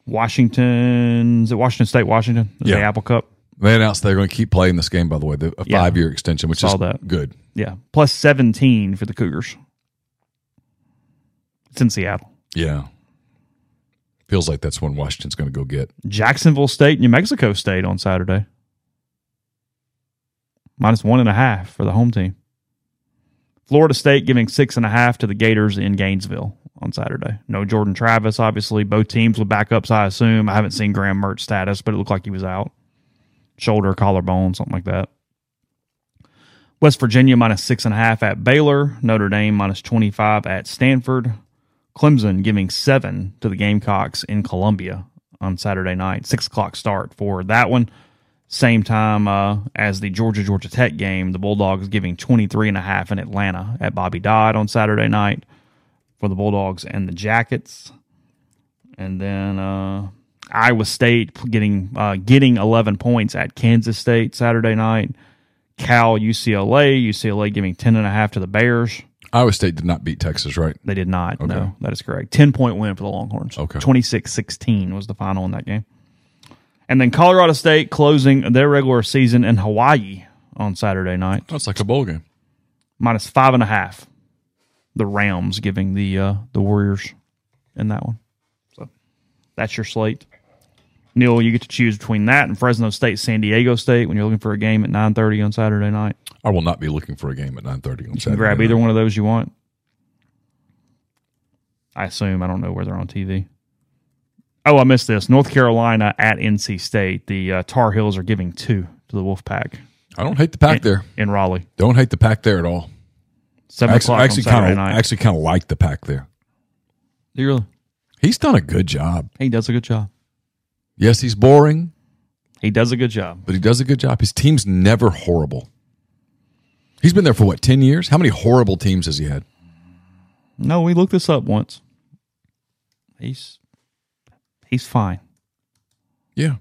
Washington, is it Washington State, Washington? Is Yeah. The Apple Cup. They announced they're going to keep playing this game, by the way, the, a Yeah. five year extension, which Saw is that. good. Yeah. Plus 17 for the Cougars. It's in Seattle. Yeah. Feels like that's when Washington's going to go get. Jacksonville State, New Mexico State on Saturday. Minus one and a half for the home team. Florida State giving six and a half to the Gators in Gainesville on Saturday. No Jordan Travis, obviously. Both teams with backups, I assume. I haven't seen Graham Mertz status, but it looked like he was out. Shoulder, collarbone, something like that. West Virginia minus six and a half at Baylor. Notre Dame minus 25 at Stanford. Clemson giving seven to the Gamecocks in Columbia on Saturday night. Six o'clock start for that one. Same time uh, as the Georgia Georgia Tech game, the Bulldogs giving 23 and a half in Atlanta at Bobby Dodd on Saturday night for the Bulldogs and the Jackets. And then uh, Iowa State getting uh, getting 11 points at Kansas State Saturday night. Cal UCLA, UCLA giving 10 and a half to the Bears. Iowa State did not beat Texas, right? They did not. Okay. No, that is correct. 10 point win for the Longhorns. Okay. 26 16 was the final in that game. And then Colorado State closing their regular season in Hawaii on Saturday night, That's like a bowl game. minus five and a half. The Rams giving the uh, the Warriors in that one. So that's your slate. Neal, you get to choose between that and Fresno State, San Diego State when you're looking for a game at 9:30 on Saturday night. I will not be looking for a game at 9.30 on Saturday. You can grab night. either one of those you want. I assume. I don't know where they're on TV. Oh, I missed this. North Carolina at NC State. The uh, Tar Heels are giving two to the Wolfpack I don't hate the pack in, there. in Raleigh. Don't hate the pack there at all. Seven I actually, o'clock actually Saturday kind of night. actually kind of like the pack there. Do you really? He's done a good job. He does a good job. Yes, he's boring, He does a good job. but he does a good job. His team's never horrible. He's been there for what, 10 years? How many horrible teams has he had? No, we looked this up once. He's he's fine. Yeah.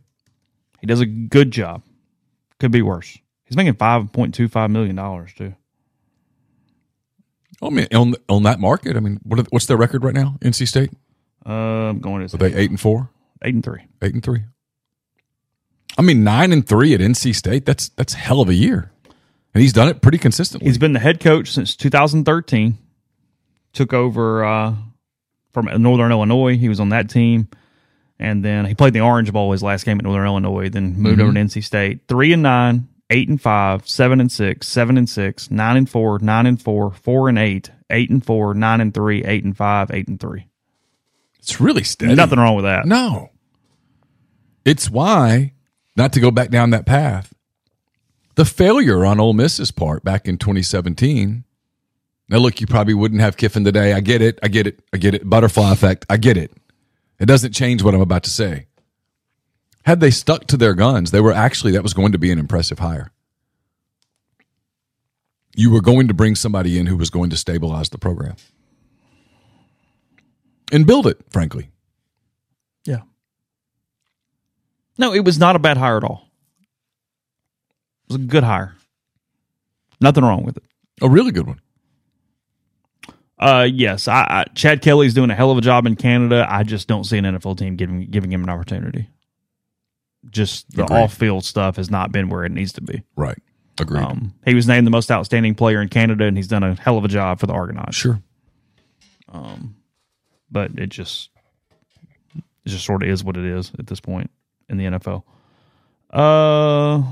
He does a good job. Could be worse. He's making five point two five million dollars too. I mean, on on that market, I mean, what are, what's their record right now? NC State? Uh, I'm going to Are they eight and four? Eight and three. Eight and three. I mean, nine and three at NC State. That's that's hell of a year, and he's done it pretty consistently. He's been the head coach since 2013. Took over uh, from Northern Illinois. He was on that team, and then he played the Orange Bowl his last game at Northern Illinois. Then moved over to NC State. Three and nine, eight and five, seven and six, seven and six, nine and four, nine and four, four and eight, eight and four, nine and three, eight and five, eight and three. It's really steady. Nothing wrong with that. No. It's why, not to go back down that path, the failure on Ole Miss's part back in 2017. Now, look, you probably wouldn't have Kiffin today. I get it. I get it. I get it. Butterfly effect. I get it. It doesn't change what I'm about to say. Had they stuck to their guns, they were actually, that was going to be an impressive hire. You were going to bring somebody in who was going to stabilize the program and build it, frankly. Yeah. No, it was not a bad hire at all. It was a good hire. Nothing wrong with it. A really good one. Uh, yes, I, I Chad Kelly's doing a hell of a job in Canada. I just don't see an NFL team giving giving him an opportunity. Just the off field stuff has not been where it needs to be. Right. Agreed. Um, he was named the most outstanding player in Canada, and he's done a hell of a job for the Argonauts. sure. But it just it just sort of is what it is at this point in the NFL. Uh,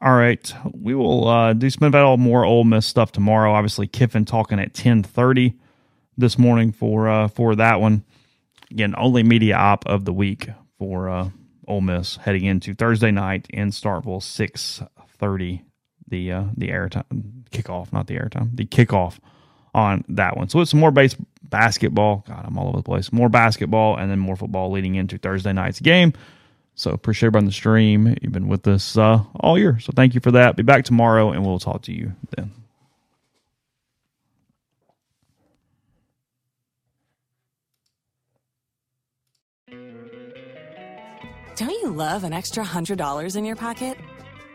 all right, we will uh, do some about all more Ole Miss stuff tomorrow. Obviously, Kiffin talking at ten thirty this morning for uh, for that one. Again, only media op of the week for uh, Ole Miss heading into Thursday night in Starkville, six thirty. The uh, the airtime kickoff, not the airtime, the kickoff on that one. So it's more base basketball. God, I'm all over the place. More basketball and then more football leading into Thursday night's game. So appreciate everybody on the stream. You've been with us uh, all year. So thank you for that. Be back tomorrow and we'll talk to you then. Don't you love an extra $100 in your pocket?